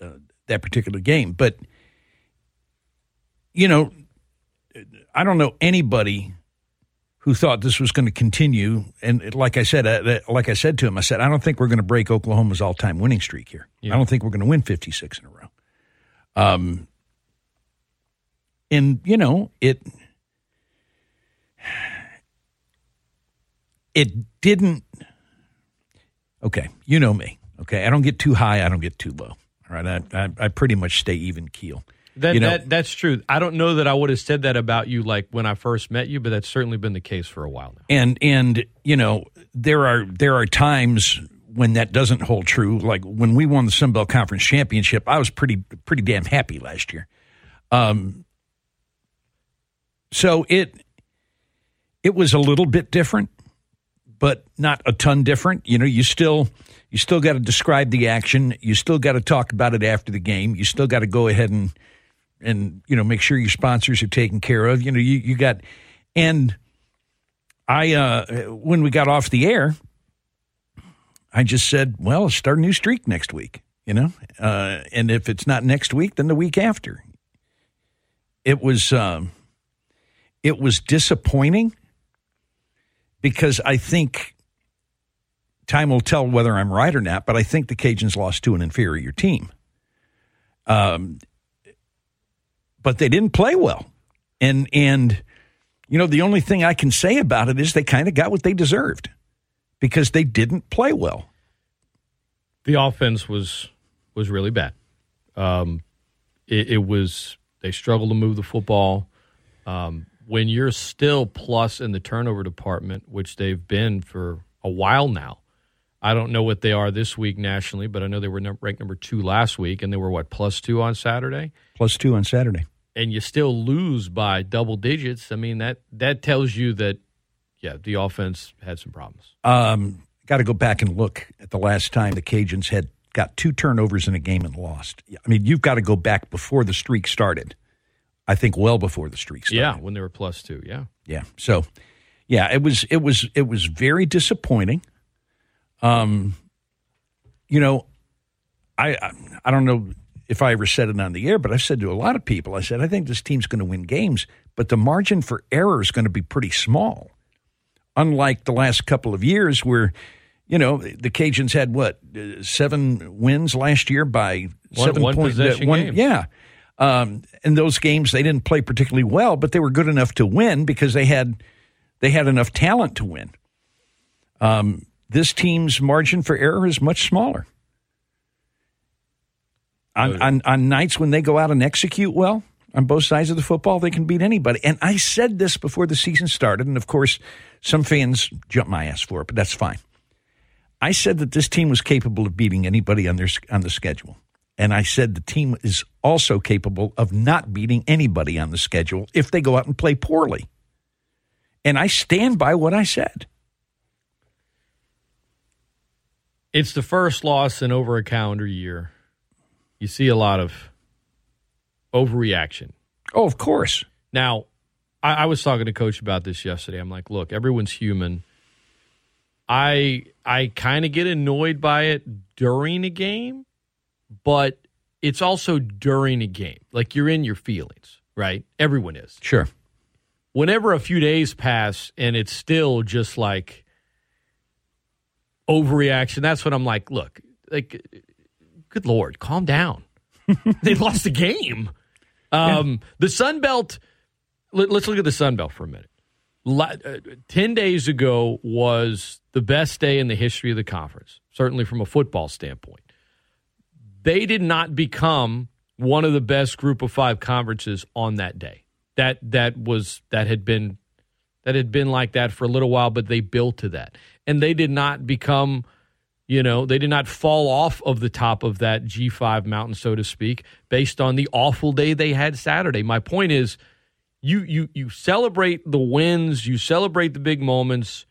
K: uh, that particular game. But you know, I don't know anybody who thought this was going to continue. And like I said, uh, like I said to him, I said, I don't think we're going to break Oklahoma's all-time winning streak here.
F: Yeah.
K: I don't think we're going to win 56 in a row. Um, and you know it. It didn't. Okay, you know me. Okay, I don't get too high. I don't get too low. All right, I I, I pretty much stay even keel.
F: That,
K: You know-
F: that that's true. I don't know that I would have said that about you like when I first met you, but that's certainly been the case for a while now.
K: and and you know there are there are times when that doesn't hold true like when we won the Sun Belt Conference championship I was pretty pretty damn happy last year um so it it was a little bit different but not a ton different you know you still you still got to describe the action you still got to talk about it after the game you still got to go ahead and and you know make sure your sponsors are taken care of you know you you got and I uh, when we got off the air, I just said, "Well, start a new streak next week." You know, uh, and if it's not next week, then the week after. It was um, it was disappointing because I think time will tell whether I'm right or not. But I think the Cajuns lost to an inferior team. Um, but they didn't play well, and and you know, the only thing I can say about it is they kind of got what they deserved because they didn't play well.
F: The offense was was really bad. Um, it, it was they struggled to move the football. Um, when you're still plus in the turnover department, which they've been for a while now, I don't know what they are this week nationally, but I know they were ranked number two last week, and they were what plus two on Saturday.
K: Plus two on Saturday.
F: and you still lose by double digits, I mean that that tells you that yeah, the offense had some problems.
K: Um, got to go back and look at the last time the Cajuns had got two turnovers in a game and lost. I mean, you've got to go back before the streak started. I think well before the streak started.
F: Yeah, when they were plus two, yeah.
K: Yeah. So, yeah, it was it was it was very disappointing. Um, you know, I I, I don't know if I ever said it on the air, but I've said to a lot of people, I said I think this team's going to win games, but the margin for error is going to be pretty small. Unlike the last couple of years, where you know the Cajuns had what uh, seven wins last year by
F: One-
K: seven
F: one
K: point-
F: possession
K: one-
F: games.
K: yeah. Um, in those games, they didn't play particularly well, but they were good enough to win because they had they had enough talent to win. Um, this team's margin for error is much smaller. On, on on nights when they go out and execute well on both sides of the football, they can beat anybody. And I said this before the season started, and of course, some fans jumped my ass for it, but that's fine. I said that this team was capable of beating anybody on their on the schedule. And I said the team is also capable of not beating anybody on the schedule if they go out and play poorly. And I stand by what I said.
F: It's the first loss in over a calendar year. You see a lot of overreaction.
K: Oh, of course.
F: Now, I, I was talking to coach about this yesterday. I'm like, look, everyone's human. I I kind of get annoyed by it during a game, but it's also during a game. Like you're in your feelings, right? Everyone is.
K: Sure.
F: Whenever a few days pass and it's still just like overreaction, that's when I'm like, look, like, good lord, calm down. they lost the game. Um, yeah. The Sun Belt. Let, us look at the Sun Belt for a minute. La, uh, Ten days ago was the best day in the history of the conference, certainly from a football standpoint. They did not become one of the best Group of Five conferences on that day. That that was that had been that had been like that for a little while, but they built to that, and they did not become you know, they did not fall off of the top of that G5 mountain, so to speak, based on the awful day they had Saturday. My point is, you you you celebrate the wins, you celebrate the big moments,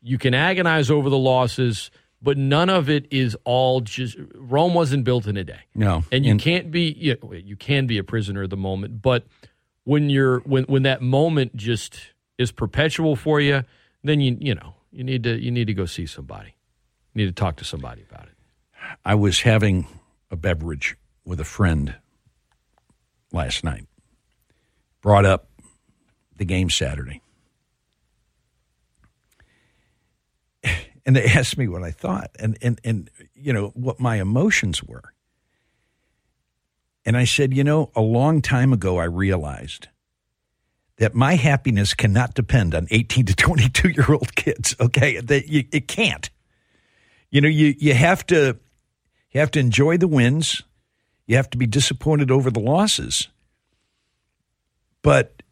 F: you can agonize over the losses, but none of it is all just Rome wasn't built in a day.
K: No,
F: and you and, can't be you, know, you can be a prisoner of the moment, but when you're when when that moment just is perpetual for you, then you you know you need to you need to go see somebody need to talk to somebody about it.
K: I was having a beverage with a friend last night. Brought up the game Saturday. And they asked me what I thought and, and, and you know, what my emotions were. And I said, you know, a long time ago I realized that my happiness cannot depend on 18 to 22 year old kids. Okay. That you, it can't you know, you, you have to you have to enjoy the wins. You have to be disappointed over the losses. But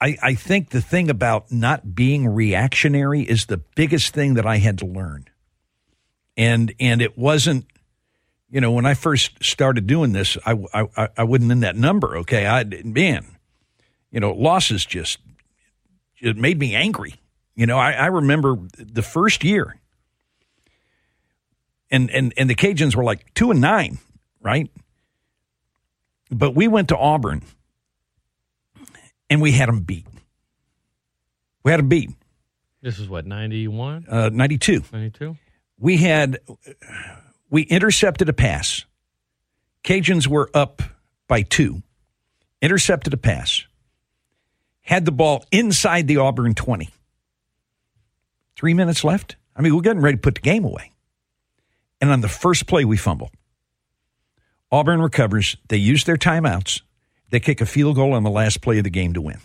K: I, I think the thing about not being reactionary is the biggest thing that I had to learn. And and it wasn't, you know, when I first started doing this, I, I, I wasn't in that number. Okay, I man, you know, losses just it made me angry. You know, I, I remember the first year and and and the Cajuns were like two and nine, right? But we went to Auburn, and we had them beat. We had them beat.
F: This is what ninety one,
K: uh, ninety two,
F: ninety two.
K: We had we intercepted a pass. Cajuns were up by two. Intercepted a pass. Had the ball inside the Auburn twenty. Three minutes left. I mean, we're getting ready to put the game away. And on the first play, we fumble. Auburn recovers. They use their timeouts. They kick a field goal on the last play of the game to win.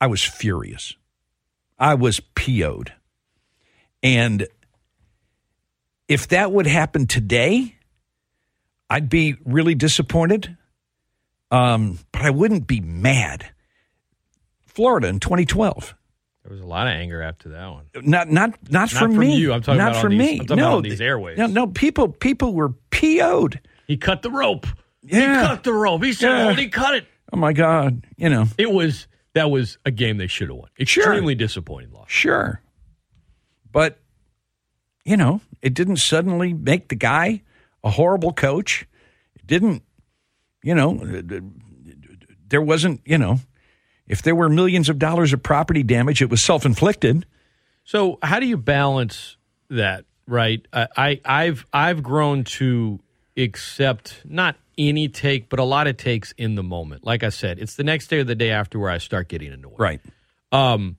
K: I was furious. I was PO'd. And if that would happen today, I'd be really disappointed. Um, but I wouldn't be mad. Florida in 2012.
F: There was a lot of anger after that one.
K: Not not not, not from,
F: me.
K: You.
F: I'm talking
K: not
F: about
K: from
F: these,
K: me.
F: I'm talking
K: no,
F: about these airways.
K: No, no. People people were PO'd.
F: He cut the rope.
K: Yeah.
F: He cut the rope. He said, yeah. "He cut it."
K: Oh my God! You know,
F: it was that was a game they should have won. Extremely sure. disappointing loss.
K: Sure, but you know, it didn't suddenly make the guy a horrible coach. It didn't. You know, uh, there wasn't. You know if there were millions of dollars of property damage, it was self inflicted.
F: So how do you balance that? Right, I, I have I've grown to accept not any take, but a lot of takes in the moment. Like I said, it's the next day or the day after where I start getting annoyed.
K: Right.
F: Um,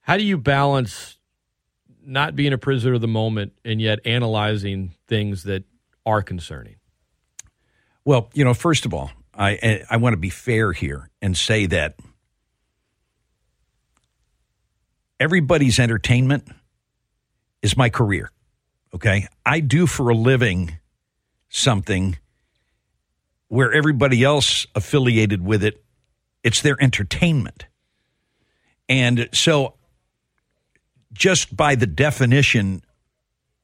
F: how do you balance not being a prisoner of the moment and yet analyzing things that are concerning?
K: Well, you know, first of all, I I want to be fair here and say that everybody's entertainment is my career. Okay. I do for a living something where everybody else affiliated with it, it's their entertainment. And so, just by the definition,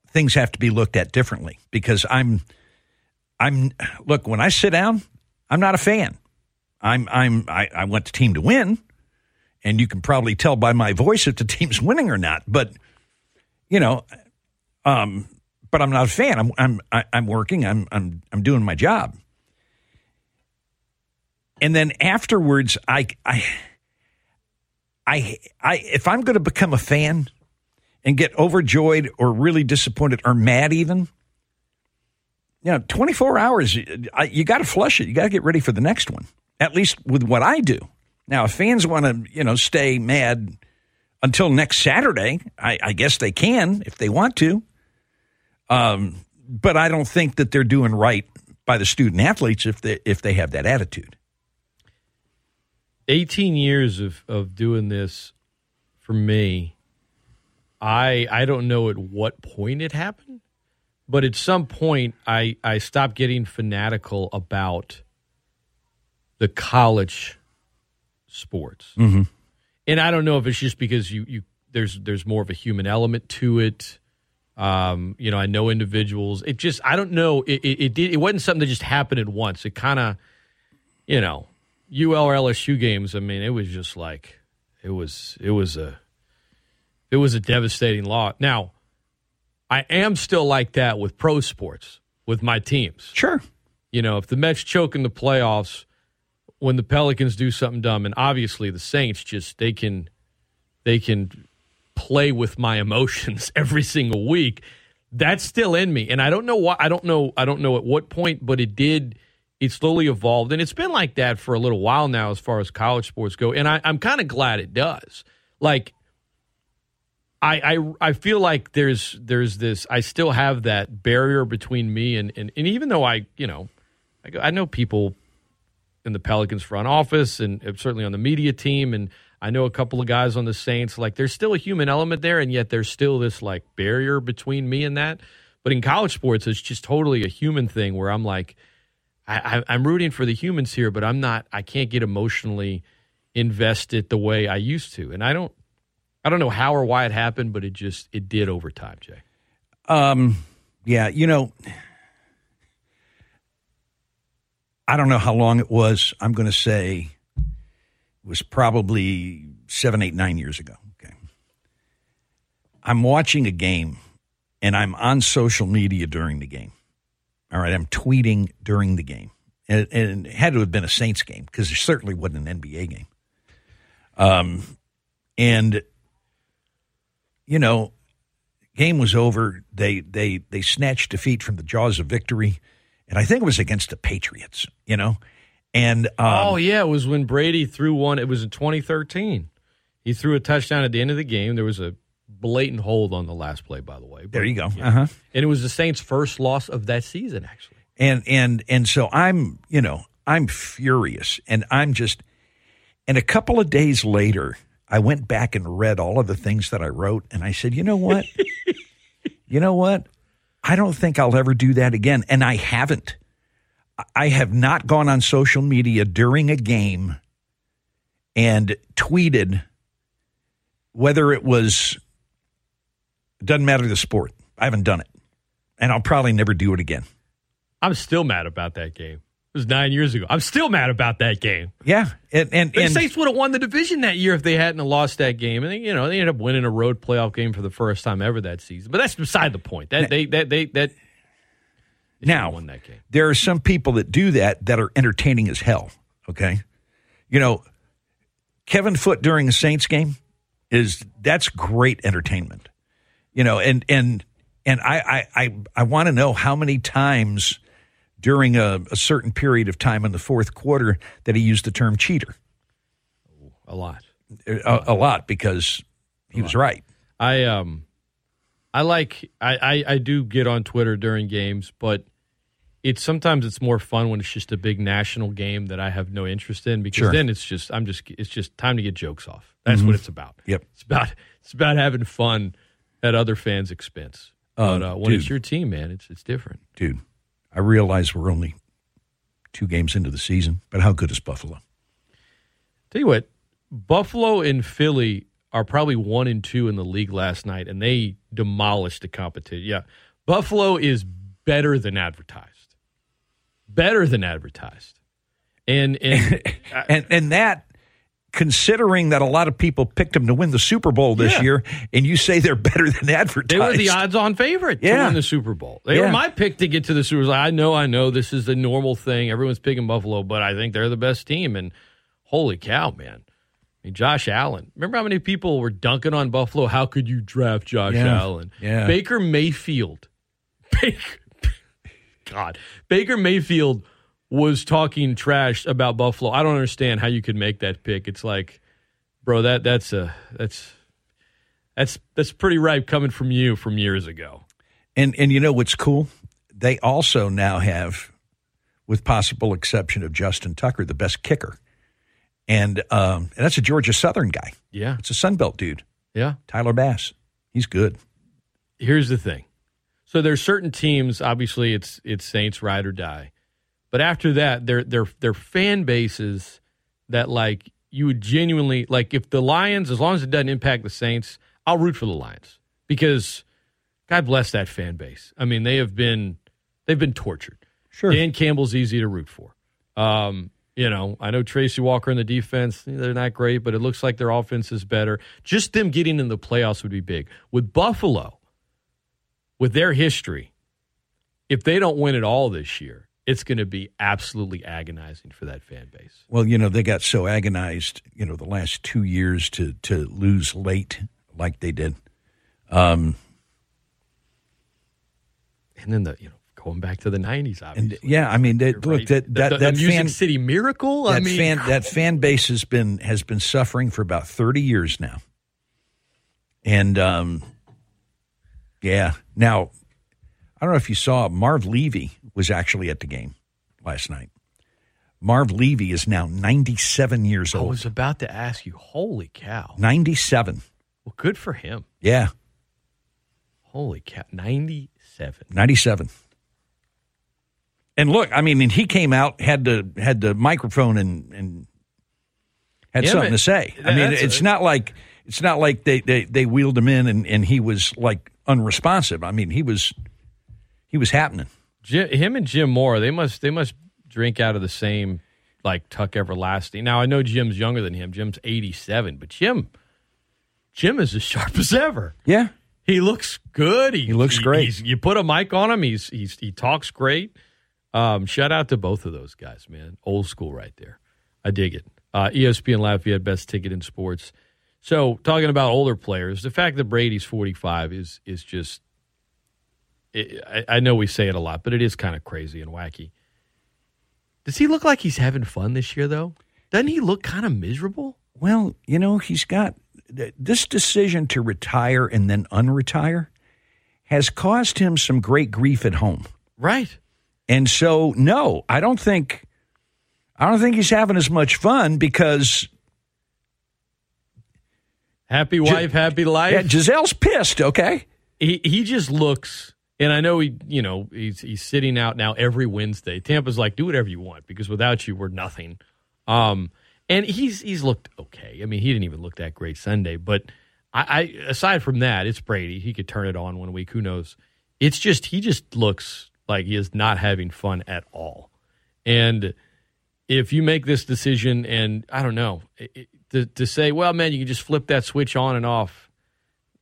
K: things have to be looked at differently because I'm, I'm, look, when I sit down, I'm not a fan. I'm, I'm, I, I want the team to win and you can probably tell by my voice if the team's winning or not. But you know, um, but I'm not a fan. I'm I'm I'm working. I'm I'm I'm doing my job. And then afterwards, I I I I if I'm going to become a fan and get overjoyed or really disappointed or mad even, you know, 24 hours, you, you got to flush it. You got to get ready for the next one. At least with what I do. Now, if fans want to, you know, stay mad until next Saturday, I, I guess they can if they want to. Um, but I don't think that they're doing right by the student athletes if they if they have that attitude.
F: 18 years of, of doing this for me, I I don't know at what point it happened, but at some point I, I stopped getting fanatical about the college sports.
K: Mm-hmm.
F: And I don't know if it's just because you, you there's there's more of a human element to it. Um, you know, I know individuals. It just I don't know. It it, it, did, it wasn't something that just happened at once. It kind of, you know, UL or LSU games. I mean, it was just like it was it was a it was a devastating loss. Now, I am still like that with pro sports with my teams.
K: Sure.
F: You know, if the Mets choke in the playoffs, when the Pelicans do something dumb, and obviously the Saints just they can they can play with my emotions every single week. That's still in me, and I don't know why. I don't know. I don't know at what point, but it did. It slowly evolved, and it's been like that for a little while now, as far as college sports go. And I, I'm kind of glad it does. Like I, I I feel like there's there's this I still have that barrier between me and and, and even though I you know I, go I know people in the Pelicans front office and certainly on the media team and I know a couple of guys on the Saints like there's still a human element there and yet there's still this like barrier between me and that but in college sports it's just totally a human thing where I'm like I, I'm rooting for the humans here but I'm not I can't get emotionally invested the way I used to and I don't I don't know how or why it happened, but it just it did over time, Jay.
K: Um, yeah, you know, I don't know how long it was. I'm going to say was probably seven, eight, nine years ago. Okay, I'm watching a game, and I'm on social media during the game. All right, I'm tweeting during the game, and, and it had to have been a Saints game because it certainly wasn't an NBA game. Um, and you know, game was over. They they they snatched defeat from the jaws of victory, and I think it was against the Patriots. You know, and um,
F: oh yeah, it was when Brady threw one. It was in 2013. He threw a touchdown at the end of the game. There was a blatant hold on the last play, by the way. But,
K: there you go.
F: yeah.
K: Uh-huh.
F: And it was the Saints' first loss of that season, actually.
K: And and and so I'm you know I'm furious, and I'm just. And a couple of days later, I went back and read all of the things that I wrote, and I said, you know what? you know what? I don't think I'll ever do that again. And I haven't. I have not gone on social media during a game and tweeted whether it was, doesn't matter the sport. I haven't done it. And I'll probably never do it again.
F: I'm still mad about that game. It was nine years ago. I'm still mad about that game.
K: Yeah, and and,
F: The
K: and
F: Saints would have won the division that year if they hadn't lost that game. And they, you know they ended up winning a road playoff game for the first time ever that season. But that's beside the point. That they that they that
K: now
F: won that game.
K: there are some people that do that that are entertaining as hell. Okay, you know, Kevin Foote during a Saints game is that's great entertainment. You know, and and and I I I, I want to know how many times during a, a certain period of time in the fourth quarter that he used the term cheater.
F: A lot.
K: A, a lot because he was right.
F: I um I like I, I I do get on Twitter during games, but it's sometimes it's more fun when it's just a big national game that I have no interest in because
K: Sure.
F: then it's just I'm just it's just time to get jokes off. That's
K: Mhm.
F: what it's about.
K: Yep.
F: It's about it's about having fun at other fans' expense.
K: Um,
F: But uh, when it's your team, man, it's it's different.
K: Dude, I realize we're only two games into the season, but how good is Buffalo?
F: Tell you what, Buffalo and Philly are probably one and two in the league last night, and they demolished the competition. Yeah, Buffalo is better than advertised. Better than advertised, and and
K: and and that considering that a lot of people picked them to win the Super Bowl this
F: Yeah.
K: year, and you say they're better than advertised.
F: they were the odds-on favorite to
K: Yeah.
F: win the Super Bowl. They
K: Yeah.
F: were my pick to get to the Super Bowl. I know, I know, this is the normal thing. Everyone's picking Buffalo, but I think they're the best team. And holy cow, man! I mean, Josh Allen. Remember how many people were dunking on Buffalo? How could you draft Josh
K: Yeah.
F: Allen?
K: Yeah.
F: Baker Mayfield. Baker, God. Baker Mayfield was talking trash about Buffalo. I don't understand how you could make that pick. It's like, bro, that that's a that's that's that's pretty ripe coming from you from years ago.
K: And and you know what's cool? They also now have, with possible exception of Justin Tucker, the best kicker. And um, and that's a Georgia Southern guy.
F: Yeah.
K: It's a Sunbelt dude.
F: Yeah.
K: Tyler Bass. He's good.
F: Here's the thing. So there's certain teams, obviously it's it's Saints ride or die. But after that, they're they're they're fan bases that like you would genuinely like if the Lions, as long as it doesn't impact the Saints, I'll root for the Lions. Because God bless that fan base. I mean, they have been they've been tortured.
K: Sure.
F: Dan Campbell's easy to root for. Um, you know, I know Tracy Walker in the defense, they're not great, but it looks like their offense is better. Just them getting in the playoffs would be big. With Buffalo, with their history, if they don't win it all this year, it's going to be absolutely agonizing for that fan base.
K: Well, you know, they got so agonized, you know, the last two years to to lose late like they did. Um,
F: and then the you know going back to the nineties, obviously.
K: And yeah, I mean, they, look
F: right.
K: that
F: The-
K: that
F: the-
K: that
F: the Music
K: fan,
F: City Miracle.
K: That
F: I mean,
K: fan that fan base has been has been suffering for about thirty years now, and um, yeah. Now, I don't know if you saw Marv Levy was actually at the game last night. Marv Levy is now ninety seven years old.
F: I was about to ask you. Holy cow!
K: Ninety seven.
F: Well, good for him.
K: Yeah,
F: Holy cow! Ninety-seven.
K: ninety seven. And look, I mean, he came out had the had the microphone and and had
F: Yeah,
K: something to say. I mean, it's
F: a-
K: not like it's not like they, they they wheeled him in and and he was like unresponsive. I mean, he was he was happening.
F: Jim, him and Jim Moore, they must they must drink out of the same like Tuck Everlasting. Now I know Jim's younger than him. Jim's eighty-seven, but Jim, Jim is as sharp as ever.
K: Yeah,
F: he looks good. He,
K: He looks great.
F: he's- you put a mic on him, he's he's he talks great. Um, shout out to both of those guys, man. Old school right there. I dig it. Uh, ESPN Lafayette best ticket in sports. So talking about older players, the fact that Brady's forty-five is is just. It, I, I know we say it a lot, but it is kind of crazy and wacky. Does he look like he's having fun this year, though? Doesn't he look kind of miserable?
K: Well, you know, he's got this decision to retire and then unretire has caused him some great grief at home.
F: Right.
K: And so, no, I don't think, I don't think he's having as much fun because
F: Happy wife, happy life.
K: yeah, Gisele's pissed. Okay,
F: he he just looks and I know he you know he's he's sitting out now every Wednesday. Tampa's like do whatever you want because without you we're nothing. Um and he's he's looked okay. I mean he didn't even look that great Sunday, but I, I aside from that, it's Brady. He could turn it on one week. Who knows? It's just he just looks like he is not having fun at all. And if you make this decision, and I don't know, it, to, to say, well, man, you can just flip that switch on and off.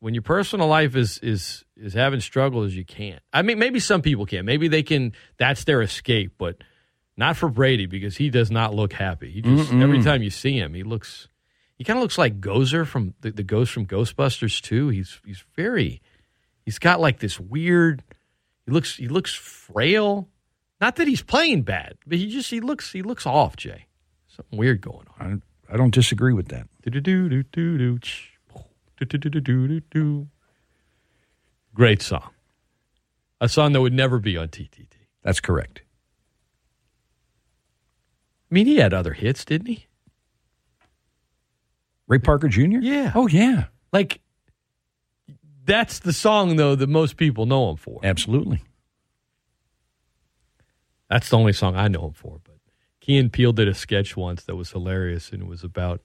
F: When your personal life is is is having struggles, you can't. I mean, maybe some people can. Maybe they can. That's their escape, but not for Brady because he does not look happy. He just
K: Mm-mm.
F: every time you see him, he looks. He kind of looks like Gozer from the, the ghost from Ghostbusters too. He's he's very. He's got like this weird. He looks he looks frail. Not that he's playing bad, but he just he looks he looks off. Jay, something weird going on.
K: I, I don't disagree with that.
F: Great song. A song that would never be on TTT.
K: That's correct.
F: I mean, he had other hits, didn't he?
K: Ray Parker Jr.
F: Yeah.
K: Oh yeah.
F: Like, that's the song, though, that most people know him for.
K: Absolutely.
F: That's the only song I know him for. But Key and Peele did a sketch once that was hilarious, and it was about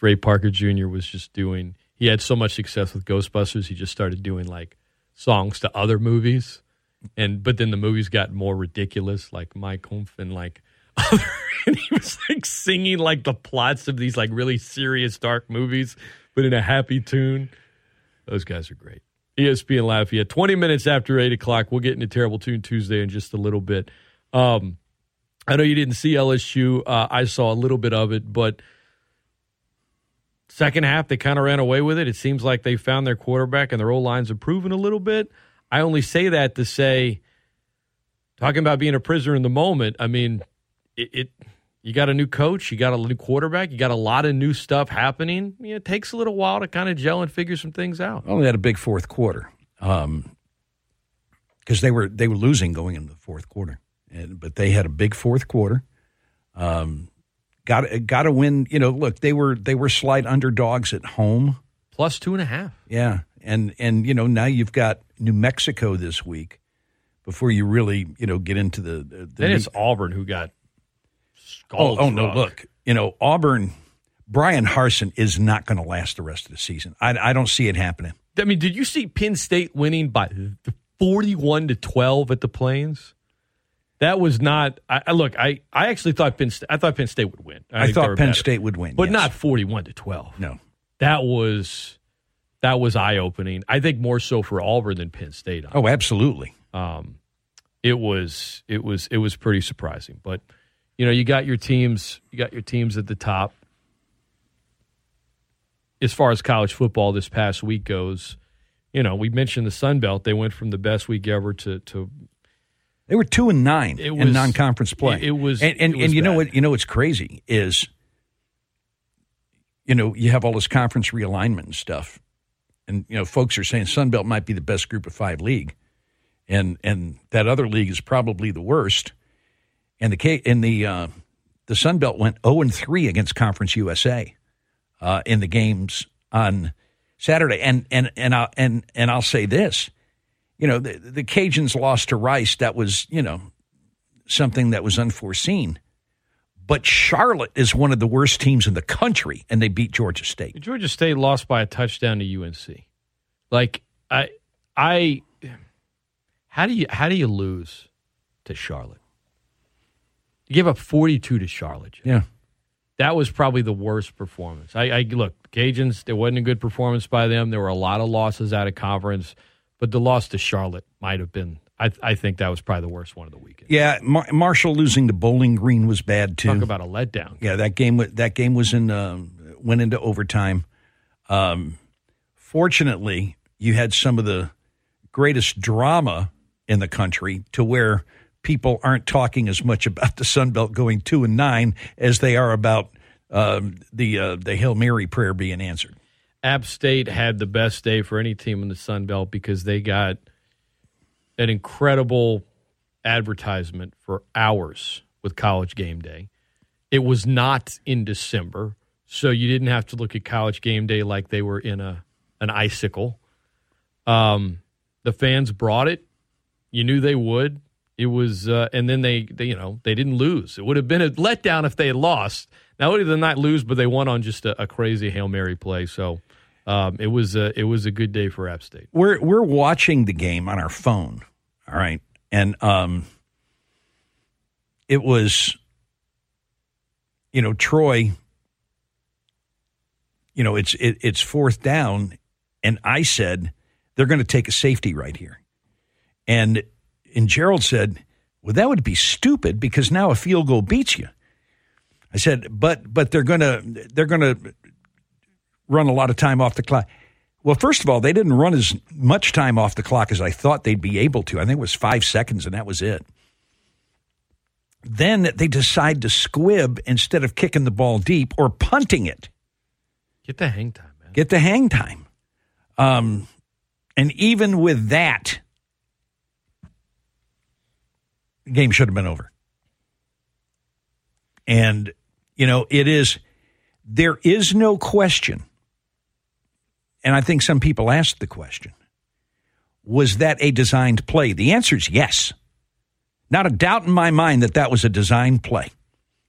F: Ray Parker Jr. was just doing. He had so much success with Ghostbusters, he just started doing like songs to other movies, and but then the movies got more ridiculous, like Mike Humph and like. Other, and he was like singing like the plots of these like really serious dark movies, but in a happy tune. Those guys are great. ESPN Lafayette. 20 minutes after 8 o'clock. We'll get into Terrible Tune Tuesday in just a little bit. Um, I know you didn't see LSU. Uh, I saw a little bit of it, but second half, they kind of ran away with it. It seems like they found their quarterback and their old line's improving a little bit. I only say that to say talking about being a prisoner in the moment. I mean, it, it you got a new coach, you got a new quarterback, you got a lot of new stuff happening. You know, it takes a little while to kind of gel and figure some things out.
K: Only had a big fourth quarter, um, because they were they were losing going into the fourth quarter, and, but they had a big fourth quarter. Um, got got to win. You know, look, they were they were slight underdogs at home,
F: plus two and a half.
K: Yeah, and and you know now you've got New Mexico this week before you really you know get into the. the, the
F: then it's Auburn who got.
K: Oh, oh no! Look, you know Auburn. Bryan Harsin is not going to last the rest of the season. I, I don't see it happening.
F: I mean, did you see Penn State winning by forty-one to twelve at the Plains? That was not. I, look. I, I actually thought Penn. State, I thought Penn State would win.
K: I, I thought Penn. State would win,
F: but
K: yes.
F: not forty-one to twelve.
K: No,
F: that was that was eye-opening. I think more so for Auburn than Penn State.
K: Oh, absolutely.
F: Um, it was it was it was pretty surprising, but you know, you got your teams, you got your teams at the top. As far as college football this past week goes, you know, we mentioned the Sun Belt. They went from the best week ever to to
K: they were two and nine
F: it
K: in non-conference play.
F: It, it was,
K: and and,
F: it was
K: and you
F: bad.
K: know what? You know what's crazy is, you know, you have all this conference realignment and stuff, and you know, folks are saying Sun Belt might be the best Group of Five league, and and that other league is probably the worst. And the in the uh, the Sun Belt went zero and three against Conference USA uh, in the games on Saturday, and and and I and and I'll say this you know, the, the Cajuns lost to Rice. That was, you know, something that was unforeseen. But Charlotte is one of the worst teams in the country, and they beat Georgia State.
F: Georgia State lost by a touchdown to UNC. Like I, I, how do you how do you lose to Charlotte? You give up forty two to Charlotte. Jim.
K: Yeah,
F: that was probably the worst performance. I, I look Cajuns. There wasn't a good performance by them. There were a lot of losses out of conference. But the loss to Charlotte might have been. I, I think that was probably the worst one of the weekend.
K: Yeah, Mar- Marshall losing to Bowling Green was bad too.
F: Talk about a letdown.
K: Yeah, that game that game was in uh, went into overtime. Um, fortunately, you had some of the greatest drama in the country to where people aren't talking as much about the Sun Belt going two and nine as they are about um, the uh, the Hail Mary prayer being answered.
F: App State had the best day for any team in the Sun Belt because they got an incredible advertisement for hours with College Game Day. It was not in December, so you didn't have to look at College Game Day like they were in a an icicle. Um, the fans brought it. You knew they would. It was, uh, and then they, they, you know, they didn't lose. It would have been a letdown if they had lost. Not only did they not lose, but they won on just a, a crazy hail mary play. So um, it was a, it was a good day for App State.
K: We're we're watching the game on our phone, all right, and um, it was, you know, Troy. You know, it's it, it's fourth down, and I said they're going to take a safety right here, and and Gerald said, "Well, that would be stupid because now a field goal beats you." I said, "But but they're going to they're going to run a lot of time off the clock." Well, first of all, they didn't run as much time off the clock as I thought they'd be able to. I think it was 5 seconds and that was it. Then they decide to squib instead of kicking the ball deep or punting it.
F: Get the hang time, man.
K: Get the hang time. Um, and even with that, the game should have been over. And, you know, it is, there is no question. And I think some people asked the question was that a designed play? The answer is yes. Not a doubt in my mind that that was a designed play.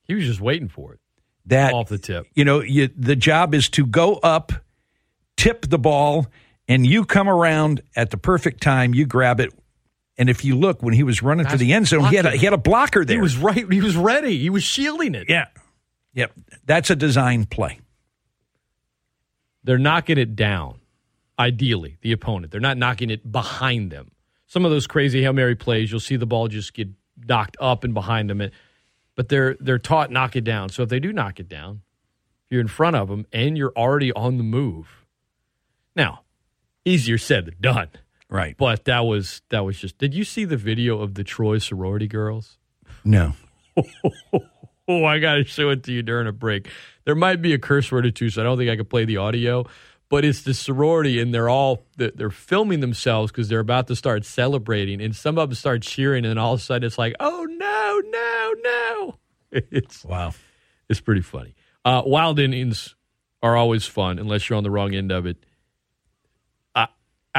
F: He was just waiting for it.
K: That
F: off the tip.
K: You know, you, the job is to go up, tip the ball, and you come around at the perfect time. You grab it, and if you look when he was running
F: That's
K: for the end zone, he had a, he had a blocker there.
F: He was right. He was ready. He was shielding it.
K: yeah, yep. That's a design play.
F: They're knocking it down. Ideally, the opponent. They're not knocking it behind them. Some of those crazy hail mary plays, you'll see the ball just get knocked up and behind them. But they're they're taught knock it down. So if they do knock it down, you're in front of them and you're already on the move. Now, easier said than done.
K: Right.
F: But that was that was just. Did you see the video of the Troy sorority girls?
K: No.
F: oh, I got to show it to you during a break. There might be a curse word or two, so I don't think I can play the audio. But it's the sorority, and they're all they're filming themselves because they're about to start celebrating, and some of them start cheering, and all of a sudden it's like, oh no, no, no! It's
K: wow,
F: it's pretty funny. Uh, wild innings are always fun unless you're on the wrong end of it.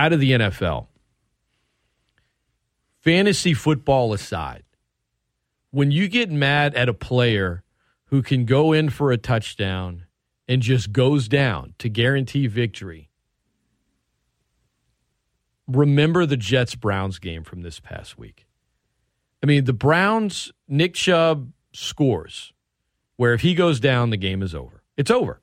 F: Out of the NFL, fantasy football aside, when you get mad at a player who can go in for a touchdown and just goes down to guarantee victory, remember the Jets Browns game from this past week. I mean, the Browns, Nick Chubb scores, where if he goes down, the game is over. It's over.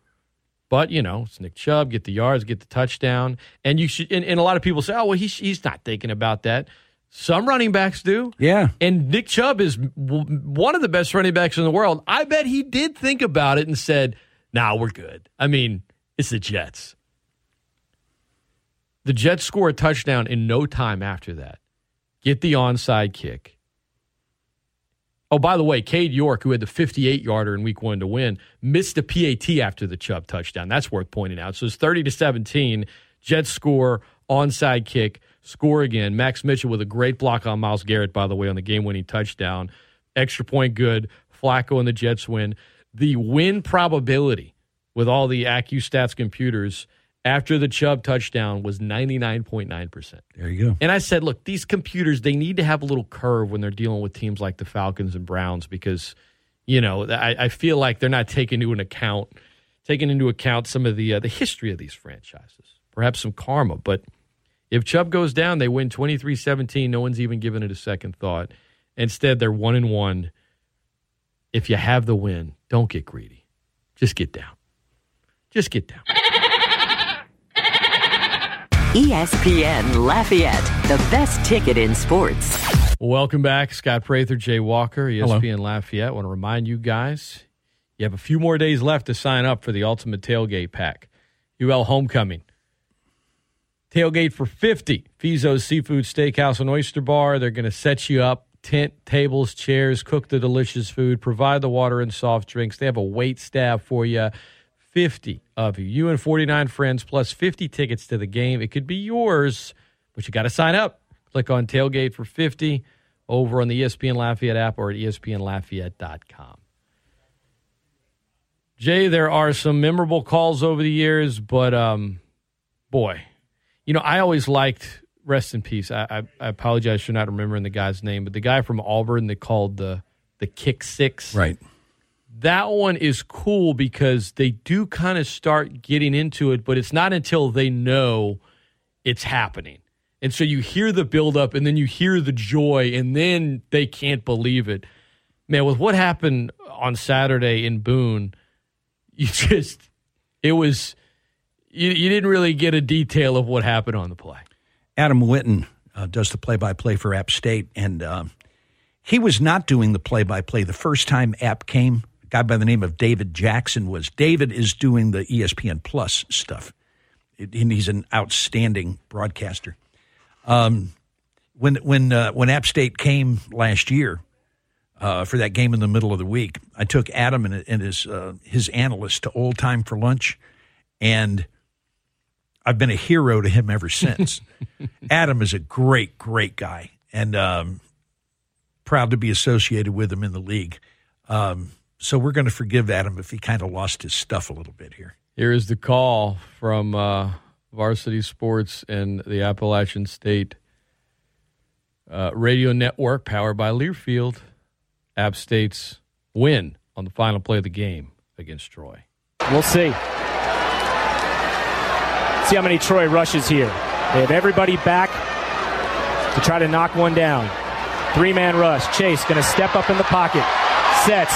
F: But, you know, it's Nick Chubb, get the yards, get the touchdown. And you should, and, and a lot of people say, oh, well, he's, he's not thinking about that. Some running backs do.
K: Yeah.
F: And Nick Chubb is w- one of the best running backs in the world. I bet he did think about it and said, nah, we're good. I mean, it's the Jets. The Jets score a touchdown in no time after that. Get the onside kick. Oh, by the way, Cade York, who had the 58 yarder in week one to win, missed a PAT after the Chubb touchdown. That's worth pointing out. So it's 30 to 17. Jets score, onside kick, score again. Max Mitchell with a great block on Myles Garrett, by the way, on the game winning touchdown. Extra point good. Flacco and the Jets win. The win probability with all the AccuStats computers after the Chubb touchdown was 99.9%.
K: There you go.
F: And I said, look, these computers, they need to have a little curve when they're dealing with teams like the Falcons and Browns because, you know, I, I feel like they're not taking into account taking into account some of the uh, the history of these franchises, perhaps some karma. But if Chubb goes down, they win 23-17. No one's even given it a second thought. Instead, they're one and one. If you have the win, don't get greedy. Just get down. Just get down.
A: ESPN Lafayette, the best ticket in sports.
F: Welcome back, Scott Prather, Jay Walker, E
K: Hello.
F: ESPN Lafayette. want to remind you guys, you have a few more days left to sign up for the Ultimate Tailgate Pack. UL Homecoming. Tailgate for 50. Fezzo's Seafood Steakhouse and Oyster Bar. They're going to set you up, tent, tables, chairs, cook the delicious food, provide the water and soft drinks. They have a wait staff for you. 50 of you. You and 49 friends plus 50 tickets to the game. It could be yours, but you got to sign up. Click on Tailgate for 50 over on the ESPN Lafayette app or at espnlafayette.com. Jay, there are some memorable calls over the years, but um, boy, you know, I always liked rest in peace. I, I, I apologize for not remembering the guy's name, but the guy from Auburn that called the the kick six,
K: Right.
F: That one is cool because they do kind of start getting into it, but it's not until they know it's happening. And so you hear the buildup and then you hear the joy and then they can't believe it. Man, with what happened on Saturday in Boone, you just, it was, you, you didn't really get a detail of what happened on the play.
K: Adam Witten uh, does the play-by-play for App State, and um, he was not doing the play-by-play the first time App came. Guy by the name of David Jackson was. David is doing the ESPN Plus stuff, It- and he's an outstanding broadcaster. Um, when when uh, when App State came last year uh, for that game in the middle of the week, I took Adam and, and his uh, his analyst to Old Time for lunch, and I've been a hero to him ever since. Adam is a great, great guy, and um, proud to be associated with him in the league. Um, so we're going to forgive Adam if he kind of lost his stuff a little bit here.
F: Here is the call from uh, Varsity Sports and the Appalachian State uh, Radio Network, powered by Learfield. App State's win on the final play of the game against Troy.
L: We'll see. See how many Troy rushes here. They have everybody back to try to knock one down. Three man rush. Chase going to step up in the pocket. Sets.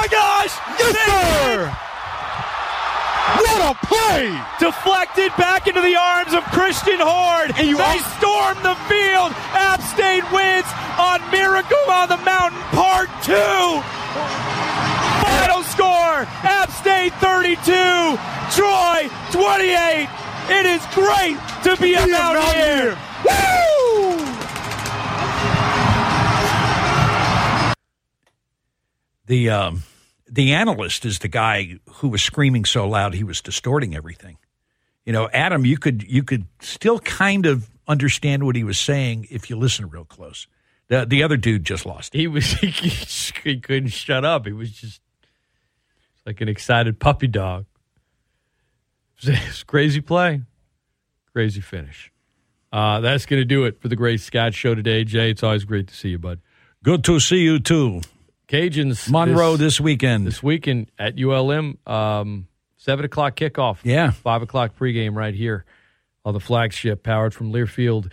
M: gosh! Yes, sir! What a play!
L: Deflected back into the arms of Christan Horn.
M: And you
L: they
M: all-
L: storm the field. App State wins on Miracle on the Mountain Part 2. Final score App State 32, Troy 28. It is great to be
M: Be a.
L: Mountaineer. Woo!
K: The um, the analyst is the guy who was screaming so loud he was distorting everything. You know, Adam, you could you could still kind of understand what he was saying if you listen real close. The the other dude just lost. it.
N: He was he, he couldn't shut up. He was just like an excited puppy dog. It was, a- it was crazy play, crazy finish. Uh, that's going to do it for the Great Scott Show today, Jay. It's always great to see you, bud.
K: Good to see you too,
N: Cajuns
K: Monroe this, weekend.
N: this weekend at ULM. Um, seven o'clock kickoff.
K: Yeah.
N: five o'clock pregame right here on the flagship, powered from Learfield.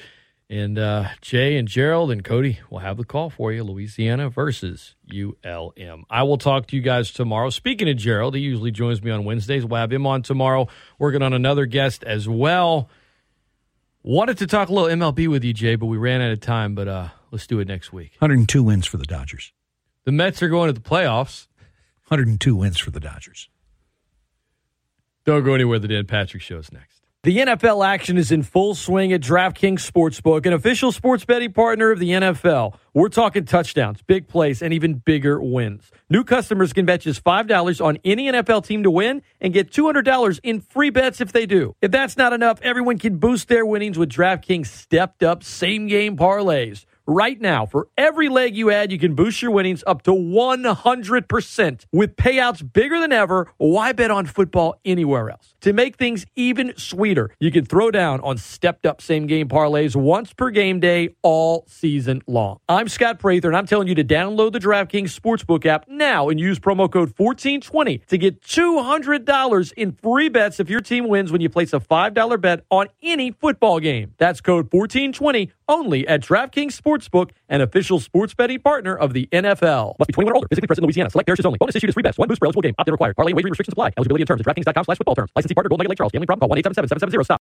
N: And uh, Jay and Gerald and Cody will have the call for you. Louisiana versus ULM. I will talk to you guys tomorrow. Speaking of Gerald, he usually joins me on Wednesdays. We'll have him on tomorrow, working on another guest as well. Wanted to talk a little MLB with you, Jay, but we ran out of time. But uh, let's do it next week.
K: 102 wins for the Dodgers.
N: The Mets are going to the playoffs.
K: 102 wins for the Dodgers.
N: Don't go anywhere. The Dan Patrick Show is next.
F: The NFL action is in full swing at DraftKings Sportsbook, an official sports betting partner of the NFL. We're talking touchdowns, big plays, and even bigger wins. New customers can bet just $5 on any NFL team to win and get $200 in free bets if they do. If that's not enough, everyone can boost their winnings with DraftKings stepped up same game parlays. Right now, for every leg you add, you can boost your winnings up to 100%. With payouts bigger than ever, why bet on football anywhere else? To make things even sweeter, you can throw down on stepped up same game parlays once per game day all season long. I'm Scott Prather, and I'm telling you to download the DraftKings Sportsbook app now and use promo code 1420 to get $200 in free bets if your team wins when you place a $5 bet on any football game. That's code 1420 only at DraftKings Sportsbook, an official sports betting partner of the NFL. Must be 21 or older, physically present in Louisiana. Select parishes only. Bonus issued as free bets. One boost per eligible game. Opt-in required. Parlay and wagering restrictions apply. Eligibility and terms at DraftKings.com slash football terms. Licensee partner Golden Nugget Lake Charles. Gambling problem? Call 1-877-770-STOP.